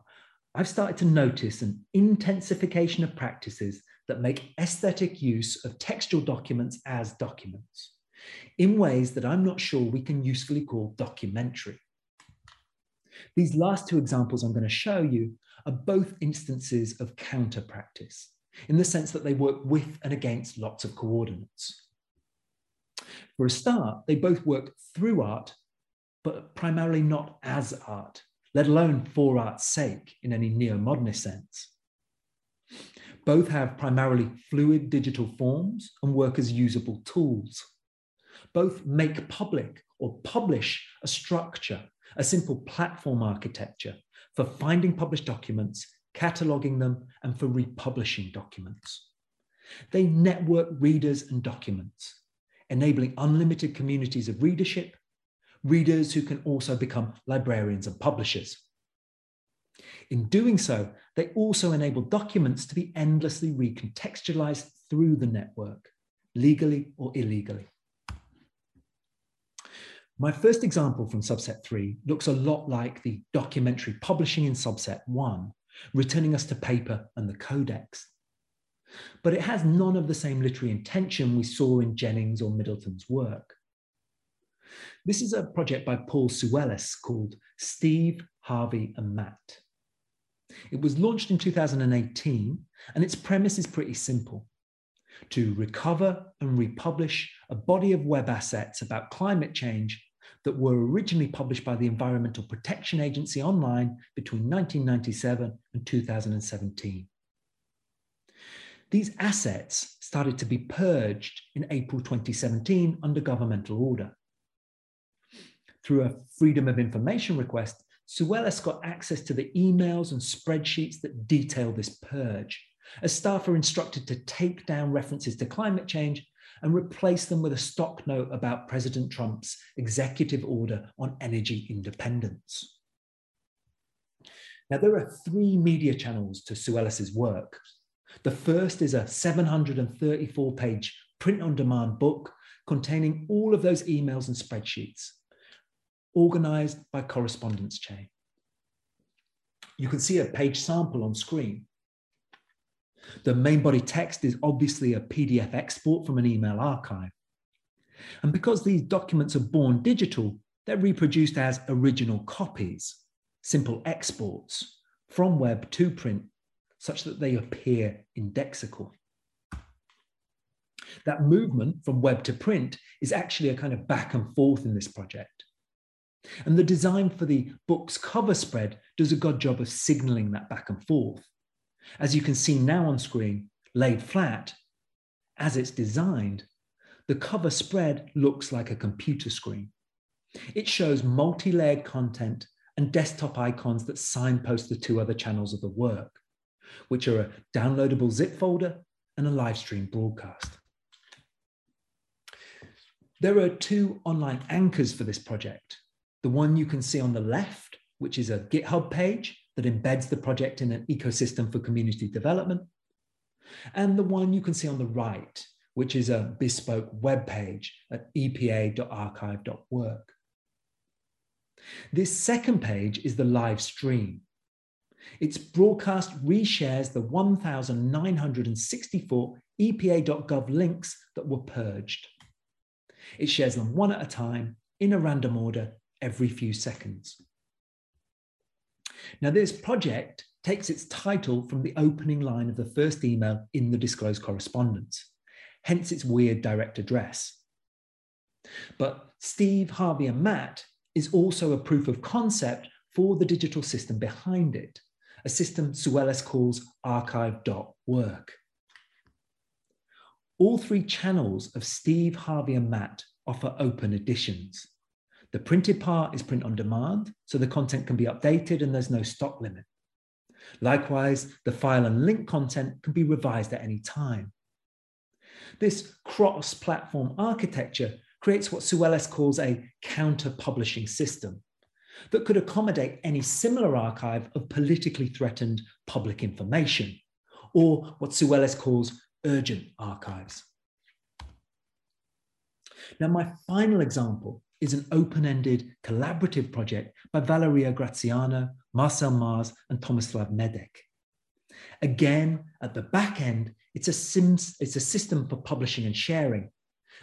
I've started to notice an intensification of practices that make aesthetic use of textual documents as documents in ways that I'm not sure we can usefully call documentary. These last two examples I'm going to show you are both instances of counter practice in the sense that they work with and against lots of coordinates. For a start, they both work through art, but primarily not as art, let alone for art's sake in any neo-modernist sense. Both have primarily fluid digital forms and work as usable tools. Both make public or publish a structure, a simple platform architecture for finding published documents cataloging them, and for republishing documents. They network readers and documents, enabling unlimited communities of readership, readers who can also become librarians and publishers. In doing so, they also enable documents to be endlessly recontextualized through the network, legally or illegally. My first example from subset three looks a lot like the documentary publishing in subset one, returning us to paper and the codex. But it has none of the same literary intention we saw in Jennings or Middleton's work. This is a project by Paul Soulellis called Steve, Harvey, and Matt. It was launched in 2018, and its premise is pretty simple to recover and republish a body of web assets about climate change that were originally published by the Environmental Protection Agency online between 1997 and 2017. These assets started to be purged in April 2017 under governmental order. Through a Freedom of Information request, Soulellis got access to the emails and spreadsheets that detail this purge, as staff are instructed to take down references to climate change and replace them with a stock note about President Trump's executive order on energy independence. Now, there are three media channels to Soulellis's work. The first is a 734 page print on demand book containing all of those emails and spreadsheets, organized by correspondence chain. You can see a page sample on screen. The main body text is obviously a PDF export from an email archive. And because these documents are born digital, they're reproduced as original copies, simple exports from web to print, such that they appear indexical. That movement from web to print is actually a kind of back and forth in this project. And the design for the book's cover spread does a good job of signaling that back and forth. As you can see now on screen, laid flat, as it's designed, the cover spread looks like a computer screen. It shows multi-layered content and desktop icons that signpost the two other channels of the work, which are a downloadable zip folder and a live stream broadcast. There are two online anchors for this project. The one you can see on the left, which is a GitHub page that embeds the project in an ecosystem for community development. And the one you can see on the right, which is a bespoke web page at epa.archive.work. This second page is the live stream. Its broadcast reshares the 1,964 epa.gov links that were purged. It shares them one at a time in a random order every few seconds. Now, this project takes its title from the opening line of the first email in the disclosed correspondence, hence its weird direct address. But Steve, Harvey, and Matt is also a proof of concept for the digital system behind it, a system Soulellis calls archive.work. All three channels of Steve, Harvey, and Matt offer open editions. The printed part is print on demand, so the content can be updated and there's no stock limit. Likewise, the file and link content can be revised at any time. This cross platform architecture creates what Soulellis calls a counter publishing system that could accommodate any similar archive of politically threatened public information, or what Soulellis calls urgent archives. Now, my final example is an open-ended collaborative project by Valeria Graziano, Marcel Mars, and Tomislav Medak. Again, at the back end, it's a, sims, it's a system for publishing and sharing.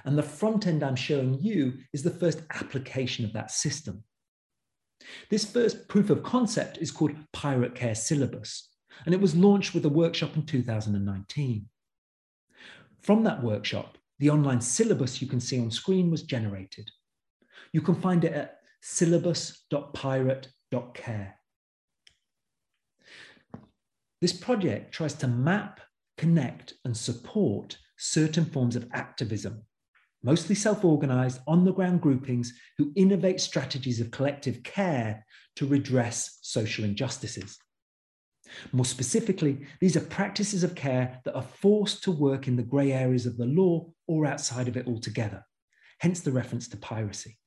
And the front end I'm showing you is the first application of that system. This first proof of concept is called Pirate Care Syllabus, and it was launched with a workshop in 2019. From that workshop, the online syllabus you can see on screen was generated. You can find it at syllabus.pirate.care. This project tries to map, connect, and support certain forms of activism, mostly self organized, on the ground groupings who innovate strategies of collective care to redress social injustices. More specifically, these are practices of care that are forced to work in the grey areas of the law or outside of it altogether, hence the reference to piracy.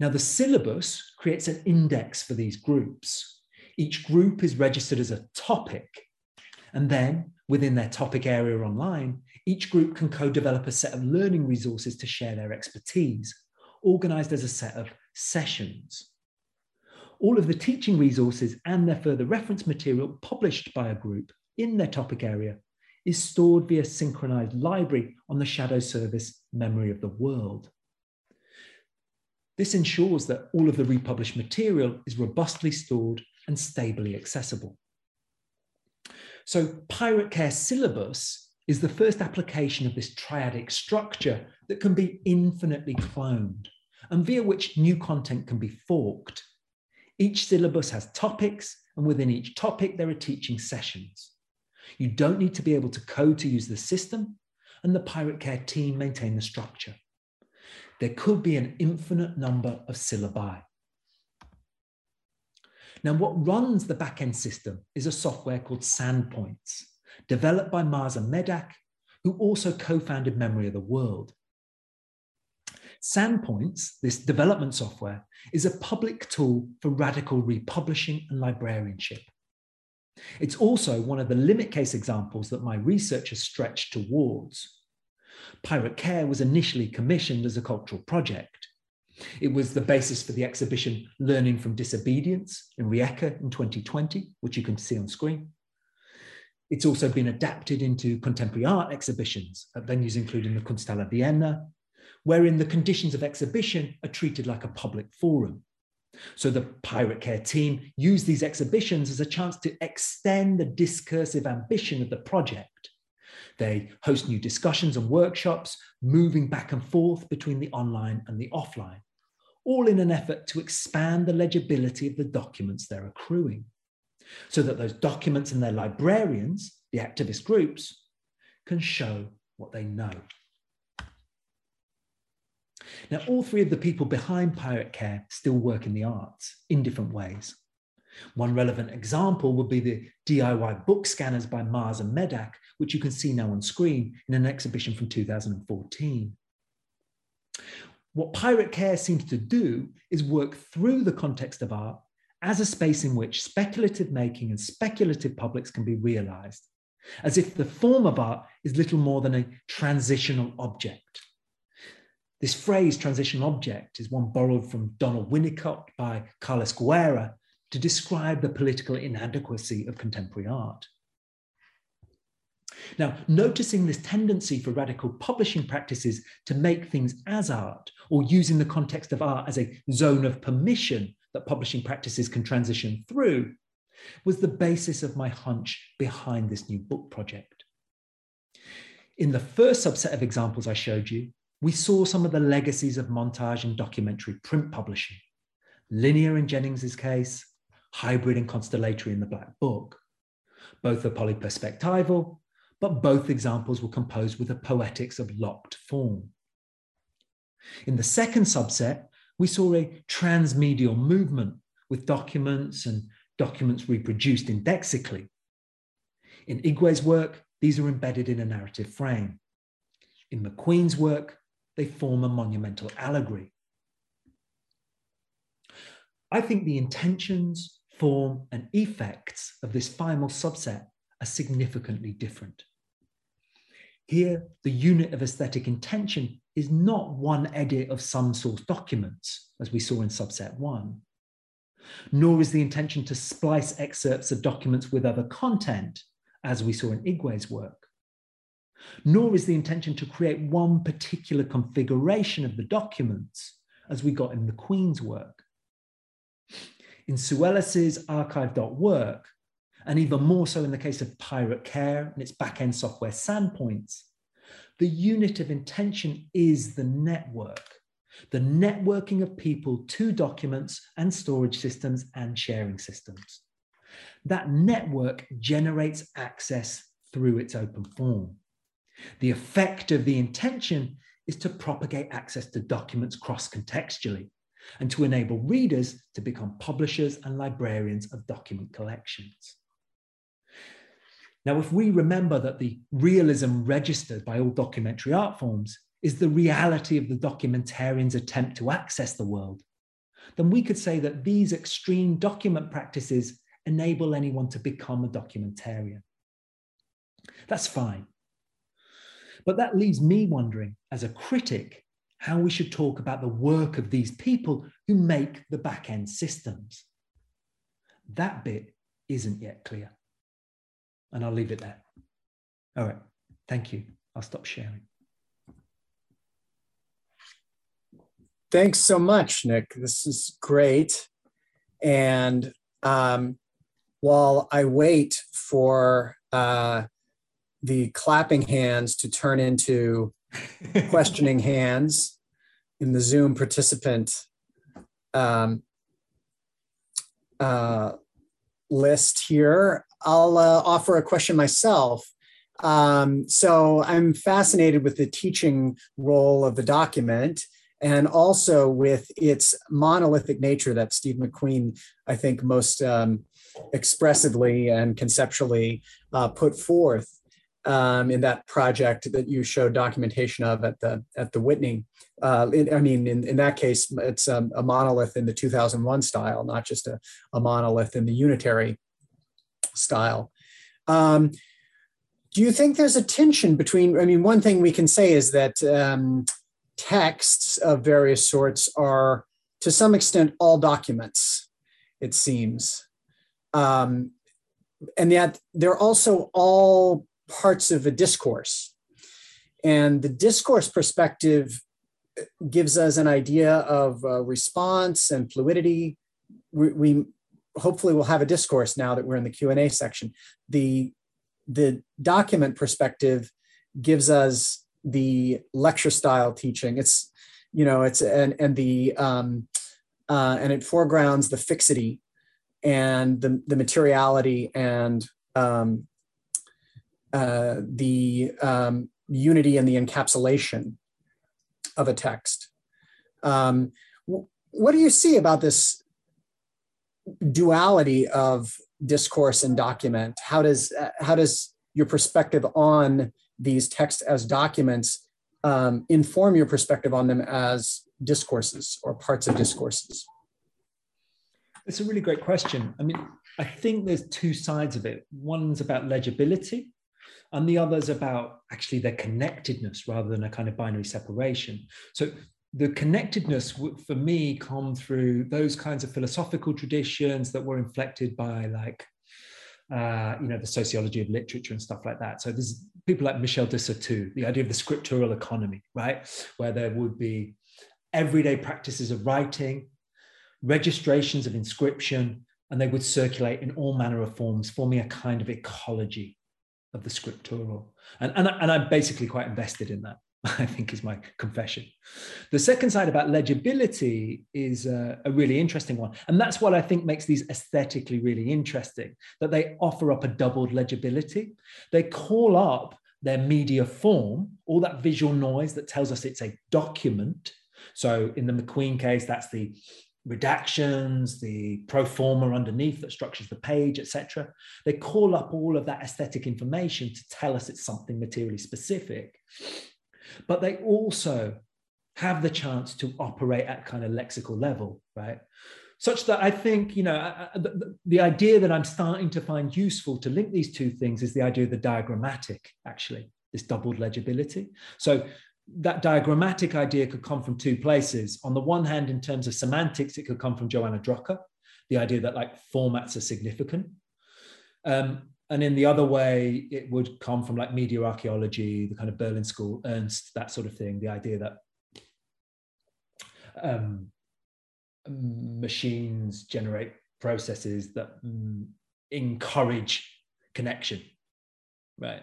Now, the syllabus creates an index for these groups. Each group is registered as a topic. And then within their topic area online, each group can co develop a set of learning resources to share their expertise, organized as a set of sessions. All of the teaching resources and their further reference material published by a group in their topic area is stored via synchronized library on the shadow service Memory of the World. This ensures that all of the republished material is robustly stored and stably accessible. So Pirate Care Syllabus is the first application of this triadic structure that can be infinitely cloned and via which new content can be forked. Each syllabus has topics, and within each topic, there are teaching sessions. You don't need to be able to code to use the system, and the Pirate Care team maintain the structure. There could be an infinite number of syllabi. Now, what runs the backend system is a software called Sandpoints, developed by Mazen Medak, who also co-founded Memory of the World. Sandpoints, this development software, is a public tool for radical republishing and librarianship. It's also one of the limit case examples that my research has stretched towards. Pirate Care was initially commissioned as a cultural project. It was the basis for the exhibition Learning from Disobedience in Rijeka in 2020, which you can see on screen. It's also been adapted into contemporary art exhibitions at venues including the Kunsthalle Vienna, wherein the conditions of exhibition are treated like a public forum. So the Pirate Care team used these exhibitions as a chance to extend the discursive ambition of the project. They host new discussions and workshops, moving back and forth between the online and the offline, all in an effort to expand the legibility of the documents they're accruing, so that those documents and their librarians, the activist groups, can show what they know. Now, all three of the people behind Pirate Care still work in the arts in different ways. One relevant example would be the DIY book scanners by Mars and Medak, which you can see now on screen in an exhibition from 2014. What Pirate Care seems to do is work through the context of art as a space in which speculative making and speculative publics can be realized, as if the form of art is little more than a transitional object. This phrase, transitional object, is one borrowed from Donald Winnicott by Carlos Guerra to describe the political inadequacy of contemporary art. Now, noticing this tendency for radical publishing practices to make things as art, or using the context of art as a zone of permission that publishing practices can transition through, was the basis of my hunch behind this new book project. In the first subset of examples I showed you, we saw some of the legacies of montage and documentary print publishing. Linear in Jennings's case, hybrid and constellatory in the Black Book. Both are polyperspectival, but both examples were composed with a poetics of locked form. In the second subset, we saw a transmedial movement with documents and documents reproduced indexically. In Igwe's work, these are embedded in a narrative frame. In McQueen's work, they form a monumental allegory. I think the intentions, form, and effects of this final subset are significantly different. Here, the unit of aesthetic intention is not one edit of some source documents, as we saw in subset one, nor is the intention to splice excerpts of documents with other content, as we saw in Igwe's work nor is the intention to create one particular configuration of the documents, as we got in McQueen's work. In Soulellis's archive.work, and even more so in the case of Pirate Care and its back-end software Sandpoints, the unit of intention is the network, the networking of people to documents and storage systems and sharing systems. That network generates access through its open form. The effect of the intention is to propagate access to documents cross-contextually and to enable readers to become publishers and librarians of document collections. Now, if we remember that the realism registered by all documentary art forms is the reality of the documentarian's attempt to access the world, then we could say that these extreme document practices enable anyone to become a documentarian. That's fine. But that leaves me wondering, as a critic, how we should talk about the work of these people who make the back end systems. That bit isn't yet clear. And I'll leave it there. All right. Thank you. I'll stop sharing. Thanks so much, Nick. This is great. And um, while I wait for uh, the clapping hands to turn into [laughs] questioning hands in the Zoom participant um, uh, list here. I'll uh, offer a question myself. Um, so I'm fascinated with the teaching role of the document and also with its monolithic nature that Steve McQueen, I think, most um, expressively and conceptually uh, put forth um, in that project that you showed documentation of at the at the Whitney. Uh, I mean, in, in that case, it's um, a monolith in the 2001 style, not just a, a monolith in the unitary style. Um, do you think there's a tension between? I mean, one thing we can say is that um, texts of various sorts are, to some extent, all documents. It seems, um, and yet they're also all parts of a discourse. And the discourse perspective gives us an idea of uh, response and fluidity. We, we, hopefully we'll have a discourse now that we're in the Q&A section. The, the document perspective gives us the lecture style teaching. It's, you know, it's, and, and the, um, uh, and it foregrounds the fixity and the, the materiality and um, uh, the um, unity and the encapsulation of a text. Um, what do you see about this duality of discourse and document? How does how does your perspective on these texts as documents um, inform your perspective on them as discourses or parts of discourses? It's a really great question. I mean, I think there's two sides of it. One's about legibility, and the other's about actually their connectedness rather than a kind of binary separation. So the connectedness for me come through those kinds of philosophical traditions that were inflected by like uh, you know the sociology of literature and stuff like that. So there's people like michel de certeau the idea of the scriptural economy right? Where there would be everyday practices of writing registrations of inscription and they would circulate in all manner of forms forming a kind of ecology of the scriptural. And, and, and I'm basically quite invested in that, [laughs] I think is my confession. The second side about legibility is a, a, really interesting one. And that's what I think makes these aesthetically really interesting, that they offer up a doubled legibility. They call up their media form, all that visual noise that tells us it's a document. So in the McQueen case, that's the redactions, the pro forma underneath that structures the page, etc. They call up all of that aesthetic information to tell us it's something materially specific. But they also have the chance to operate at kind of lexical level, right? Such that I think, you know, the, the idea that I'm starting to find useful to link these two things is the idea of the diagrammatic, actually, this doubled legibility. So that diagrammatic idea could come from two places. On the one hand, in terms of semantics, it could come from Johanna Drucker, the idea that like formats are significant. Um, and in the other way, it would come from like media archaeology, the kind of Berlin School, Ernst, that sort of thing, the idea that um, machines generate processes that mm, encourage connection, right?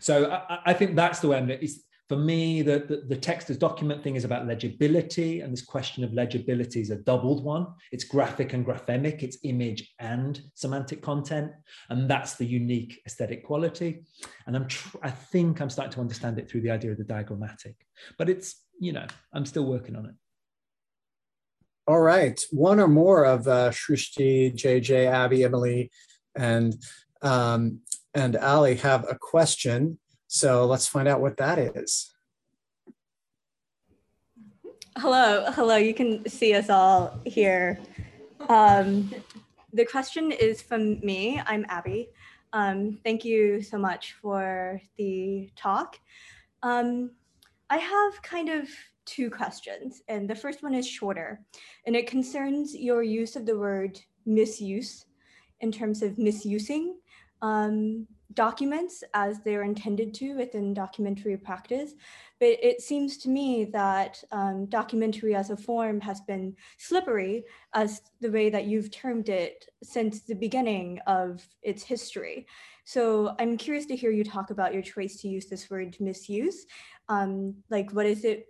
So I, I, think that's the way I'm, it's, for me, the, the, the, text as document thing is about legibility, and this question of legibility is a doubled one. It's graphic and graphemic, it's image and semantic content, and that's the unique aesthetic quality. And I'm, I think I'm starting to understand it through the idea of the diagrammatic, but it's, you know, I'm still working on it. All right, one or more of uh, Shrishti, JJ, Abby, Emily, and um, and Ali have a question so let's find out what that is. Hello, hello. You can see us all here. Um, the question is from me. I'm Abby. Um, thank you so much for the talk. Um, I have kind of two questions, and the first one is shorter, and it concerns your use of the word misuse in terms of misusing. Um, documents as they're intended to within documentary practice. But it seems to me that um, documentary as a form has been slippery as the way that you've termed it since the beginning of its history. So I'm curious to hear you talk about your choice to use this word misuse. Um, like, what is it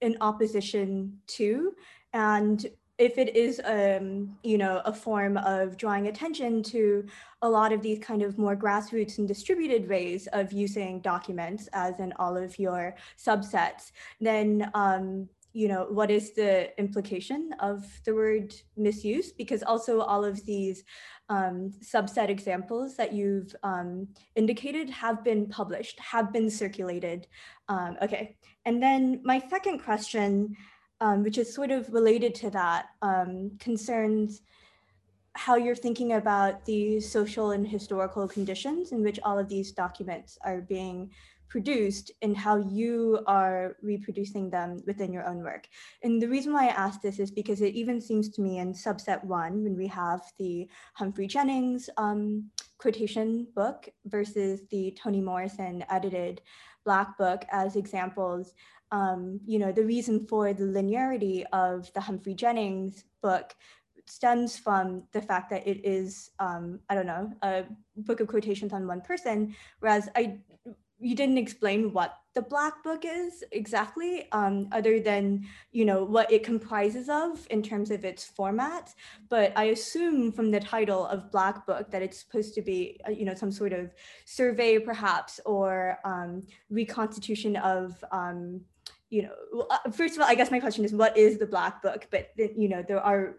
in opposition to? And if it is, um, you know, a form of drawing attention to a lot of these kind of more grassroots and distributed ways of using documents as in all of your subsets, then um, you know, what is the implication of the word misuse? Because also all of these um, subset examples that you've um, indicated have been published, have been circulated. Um, okay, and then my second question, um, which is sort of related to that, um, concerns how you're thinking about the social and historical conditions in which all of these documents are being produced and how you are reproducing them within your own work. And the reason why I ask this is because it even seems to me in subset one, when we have the Humphrey Jennings um, quotation book versus the Toni Morrison edited Black book as examples, um, you know, the reason for the linearity of the Humphrey Jennings book stems from the fact that it is, um, I don't know, a book of quotations on one person, whereas I you didn't explain what the black book is exactly um, other than you know what it comprises of in terms of its format. But i assume from the title of black book that it's supposed to be uh, you know some sort of survey perhaps or um, reconstitution of um, you know uh, first of all i guess my question is what is the black book but you know there are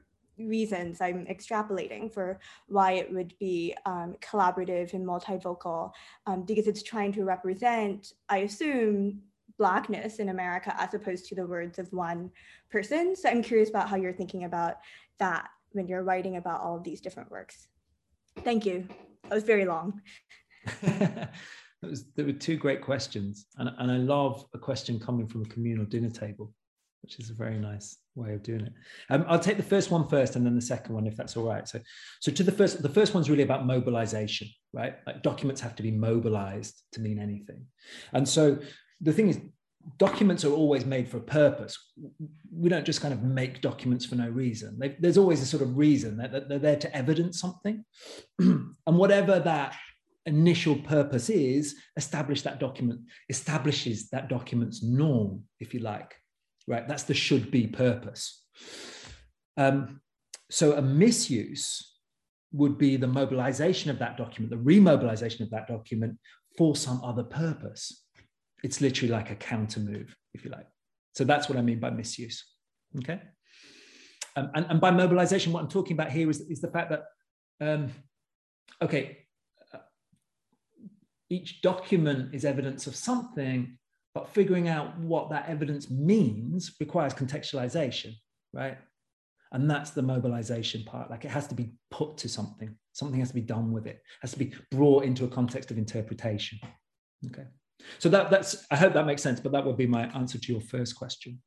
reasons I'm extrapolating for why it would be um, collaborative and multivocal, um, because it's trying to represent, I assume, Blackness in America as opposed to the words of one person. So I'm curious about how you're thinking about that when you're writing about all of these different works. Thank you. That was very long. [laughs] was, there were two great questions, and, and I love a question coming from a communal dinner table which is a very nice way of doing it. Um, I'll take the first one first, and then the second one, if that's all right. So, so to the first, the first one's really about mobilization, right? Like documents have to be mobilized to mean anything, and so the thing is, documents are always made for a purpose. We don't just kind of make documents for no reason. They, there's always a sort of reason that they're there to evidence something, [clears throat] and whatever that initial purpose is, establish that document establishes that document's norm, if you like right? That's the should be purpose. Um, so a misuse would be the mobilization of that document, the remobilization of that document for some other purpose. It's literally like a counter move, if you like. So that's what I mean by misuse. Okay. Um, and, and, by mobilization, what I'm talking about here is, is the fact that, um, okay, each document is evidence of something, but figuring out what that evidence means requires contextualization, right? And that's the mobilization part. Like it has to be put to something, something has to be done with it, it has to be brought into a context of interpretation. Okay. So that, that's, I hope that makes sense, but that would be my answer to your first question.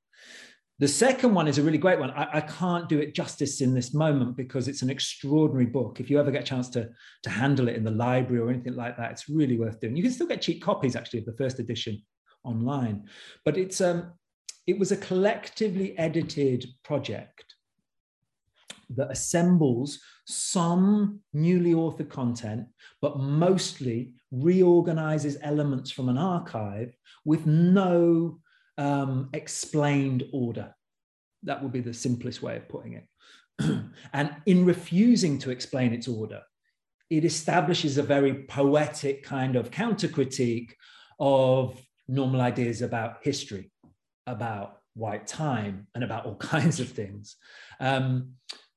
The second one is a really great one. I, I, can't do it justice in this moment because it's an extraordinary book. If you ever get a chance to, to handle it in the library or anything like that, it's really worth doing. You can still get cheap copies actually of the first edition online. But it's um, it was a collectively edited project that assembles some newly authored content, but mostly reorganizes elements from an archive with no um, explained order. That would be the simplest way of putting it. [clears throat] and in refusing to explain its order, it establishes a very poetic kind of counter critique of normal ideas about history, about white time, and about all [laughs] kinds of things. Um,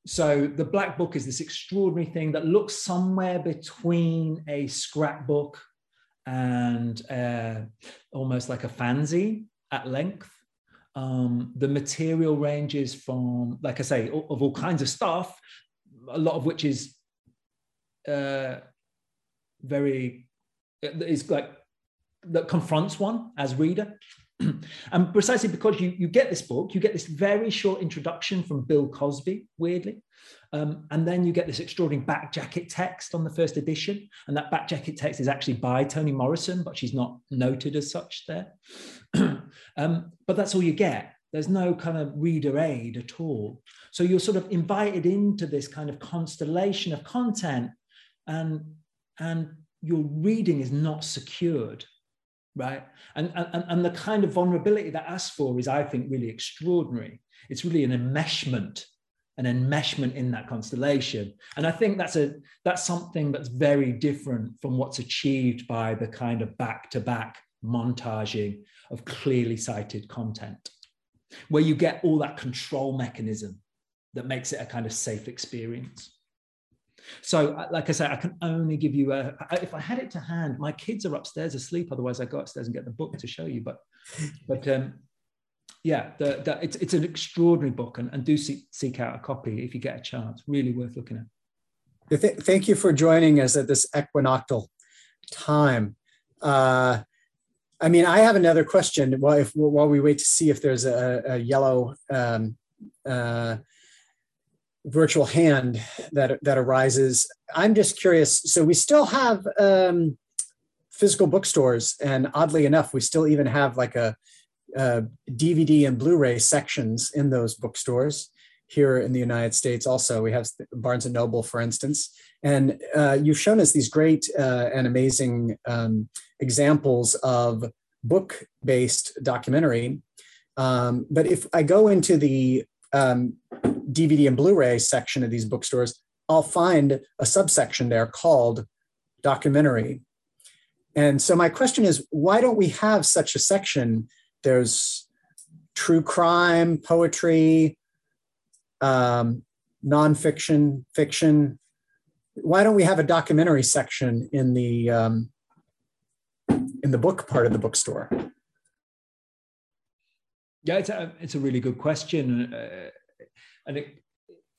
so the Black Book is this extraordinary thing that looks somewhere between a scrapbook and uh, almost like a fanzine at length. Um, the material ranges from, like I say, of all kinds of stuff, a lot of which is uh, very is like that confronts one as reader. [clears throat] and precisely because you, you get this book, you get this very short introduction from Bill Cosby, weirdly. Um, and then you get this extraordinary back jacket text on the first edition. And that back jacket text is actually by Toni Morrison, but she's not noted as such there. [clears throat] um, but that's all you get. There's no kind of reader aid at all. So you're sort of invited into this kind of constellation of content, and, and your reading is not secured right? And, and, and the kind of vulnerability that asks for is, I think, really extraordinary. It's really an enmeshment an enmeshment in that constellation. And I think that's a that's something that's very different from what's achieved by the kind of back-to-back montaging of clearly cited content, where you get all that control mechanism that makes it a kind of safe experience. So, uh, like I said, I can only give you a. If I had it to hand, my kids are upstairs asleep. Otherwise, I go upstairs and get the book to show you. But, but um, yeah, the, the, it's, it's an extraordinary book and, and do seek, seek out a copy if you get a chance. Really worth looking at. Thank you for joining us at this equinoctial time. Uh, I mean, I have another question. While, if, while we wait to see if there's a, a yellow um, uh, virtual hand that that arises, I'm just curious. So we still have um, physical bookstores, and oddly enough, we still even have like a uh, DVD and Blu-ray sections in those bookstores here in the United States. Also, we have Barnes and Noble, for instance, and uh, you've shown us these great uh, and amazing um, examples of book-based documentary. Um, but if I go into the um, DVD and Blu-ray section of these bookstores, I'll find a subsection there called documentary. And so my question is, why don't we have such a section there's true crime, poetry, um, nonfiction, fiction. Why don't we have a documentary section in the um, in the book part of the bookstore? Yeah, it's a, it's a really good question, uh, and it,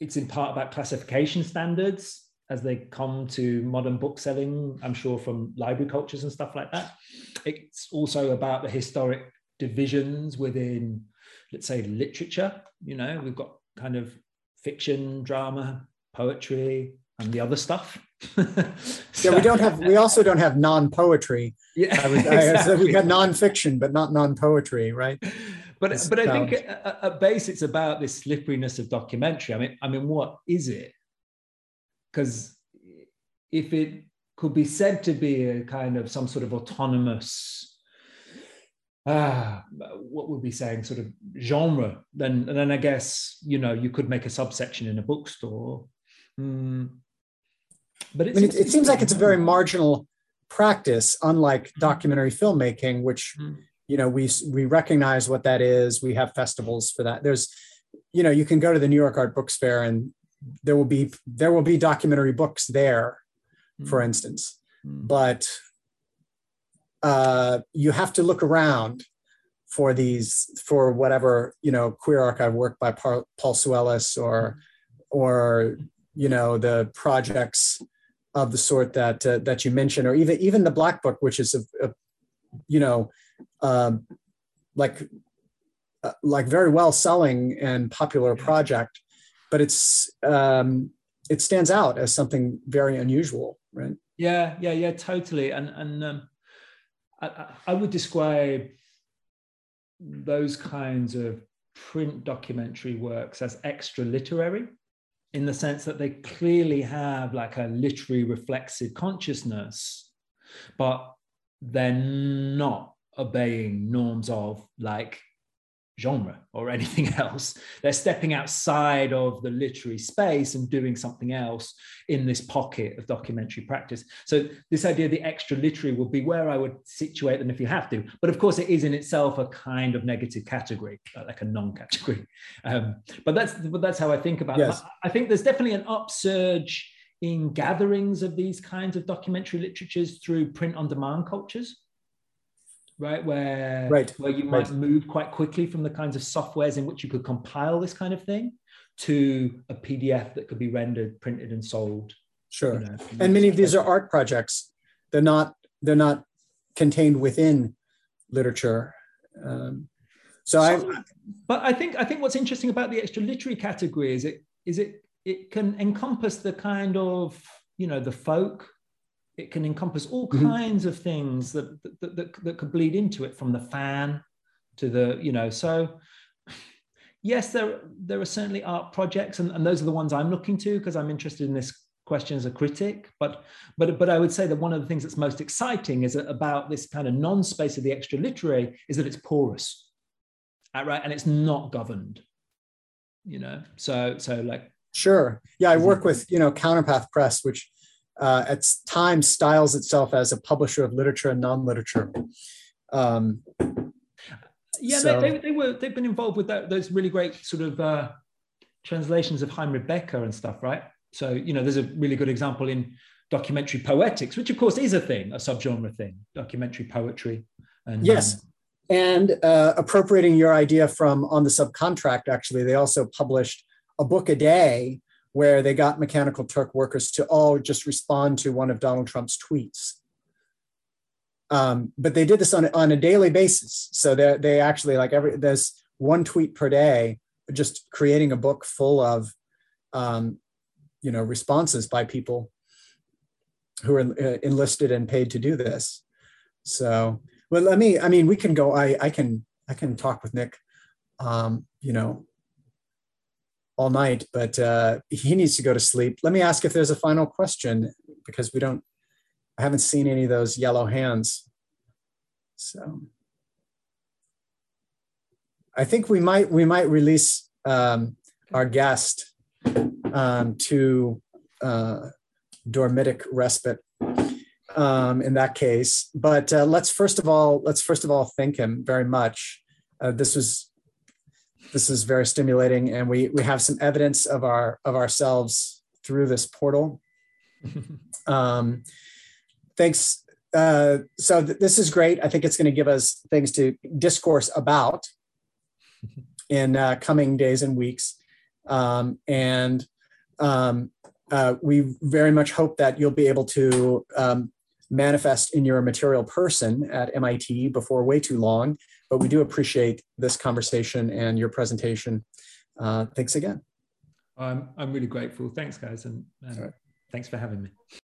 it's in part about classification standards as they come to modern bookselling. I'm sure from library cultures and stuff like that. It's also about the historic divisions within, let's say, literature. You know, we've got kind of fiction, drama, poetry, and the other stuff. so, [laughs] yeah, we don't have. We also don't have non-poetry. Yeah, I was, exactly. I, we got non-fiction, but not non-poetry, right? But it's, but I think at, at base it's about this slipperiness of documentary. I mean, I mean, what is it? Because if it could be said to be a kind of some sort of autonomous ah, what would be saying, sort of genre, then then I guess you know you could make a subsection in a bookstore. Mm. But I mean, it, it seems like it's a very marginal practice, unlike documentary filmmaking, which mm. You know we we recognize what that is. We have festivals for that. There's, you know, you can go to the New York Art Books Fair and there will be there will be documentary books there, mm. for instance. Hmm. But uh, you have to look around for these for whatever you know queer archive work by Paul, Soulellis or or you know the projects of the sort that uh, that you mentioned or even even the black book which is a, a you know um, like uh, like very well selling and popular project but it's um, it stands out as something very unusual right? Yeah yeah yeah totally. And and um, I, I would describe those kinds of print documentary works as extra literary in the sense that they clearly have like a literary reflexive consciousness, but they're not obeying norms of like genre or [laughs] anything else. They're stepping outside of the literary space and doing something else in this pocket of documentary practice. So this idea of the extra literary would be where I would situate them if you have to. But of course, it is in itself a kind of negative category, uh, like a non-category. [laughs] Um, but that's but that's how I think about yes. it. I think there's definitely an upsurge in gatherings of these kinds of documentary literatures through print on demand cultures right? Where right. where you might right. move quite quickly from the kinds of softwares in which you could compile this kind of thing to a PDF that could be rendered, printed, and sold. Sure. You know, and many of these are art projects. They're not they're not contained within literature. Um, so, so I but I think I think what's interesting about the extra literary category is it is it it can encompass the kind of you know the folk it can encompass all mm-hmm. kinds of things that, that, that, that could bleed into it from the fan to the you know so yes there there are certainly art projects and, and those are the ones i'm looking to because i'm interested in this question as a critic but but but i would say that one of the things that's most exciting is about this kind of non-space of the extra literary is that it's porous uh, right and it's not governed you know so so like sure yeah i work with you know counterpath press which uh, at times styles itself as a publisher of literature and non-literature. Um, yeah so, they, they, they, were they've been involved with that, those really great sort of uh, translations of Heimrad Bäcker and stuff right? So you know there's a really good example in documentary poetics which of course is a thing a subgenre thing documentary poetry and yes um, and uh, appropriating your idea from on the subcontract, actually, they also published a book a day where they got Mechanical Turk workers to all just respond to one of Donald Trump's tweets. Um, but they did this on, on a daily basis. So they they actually like every there's one tweet per day, just creating a book full of um, you know responses by people who are uh, enlisted and paid to do this. So well, let me, I mean, we can go, I, I can, I can talk with Nick, um, you know, all night, but uh, he needs to go to sleep. Let me ask if there's a final question because we don't, I haven't seen any of those yellow hands. So I think we might, we might release um, our guest um, to uh, dormitic respite um, in that case. But uh, let's first of all let's first of all thank him very much. Uh, this was this is very stimulating, and we we have some evidence of our of ourselves through this portal. [laughs] um, thanks. Uh, so th- this is great. I think it's going to give us things to discourse about [laughs] in uh, coming days and weeks, um, and um, uh, we very much hope that you'll be able to um, manifest in your material person at MIT before way too long. But we do appreciate this conversation and your presentation. Uh, thanks again. I'm, I'm really grateful. Thanks, guys. And, and right. thanks for having me.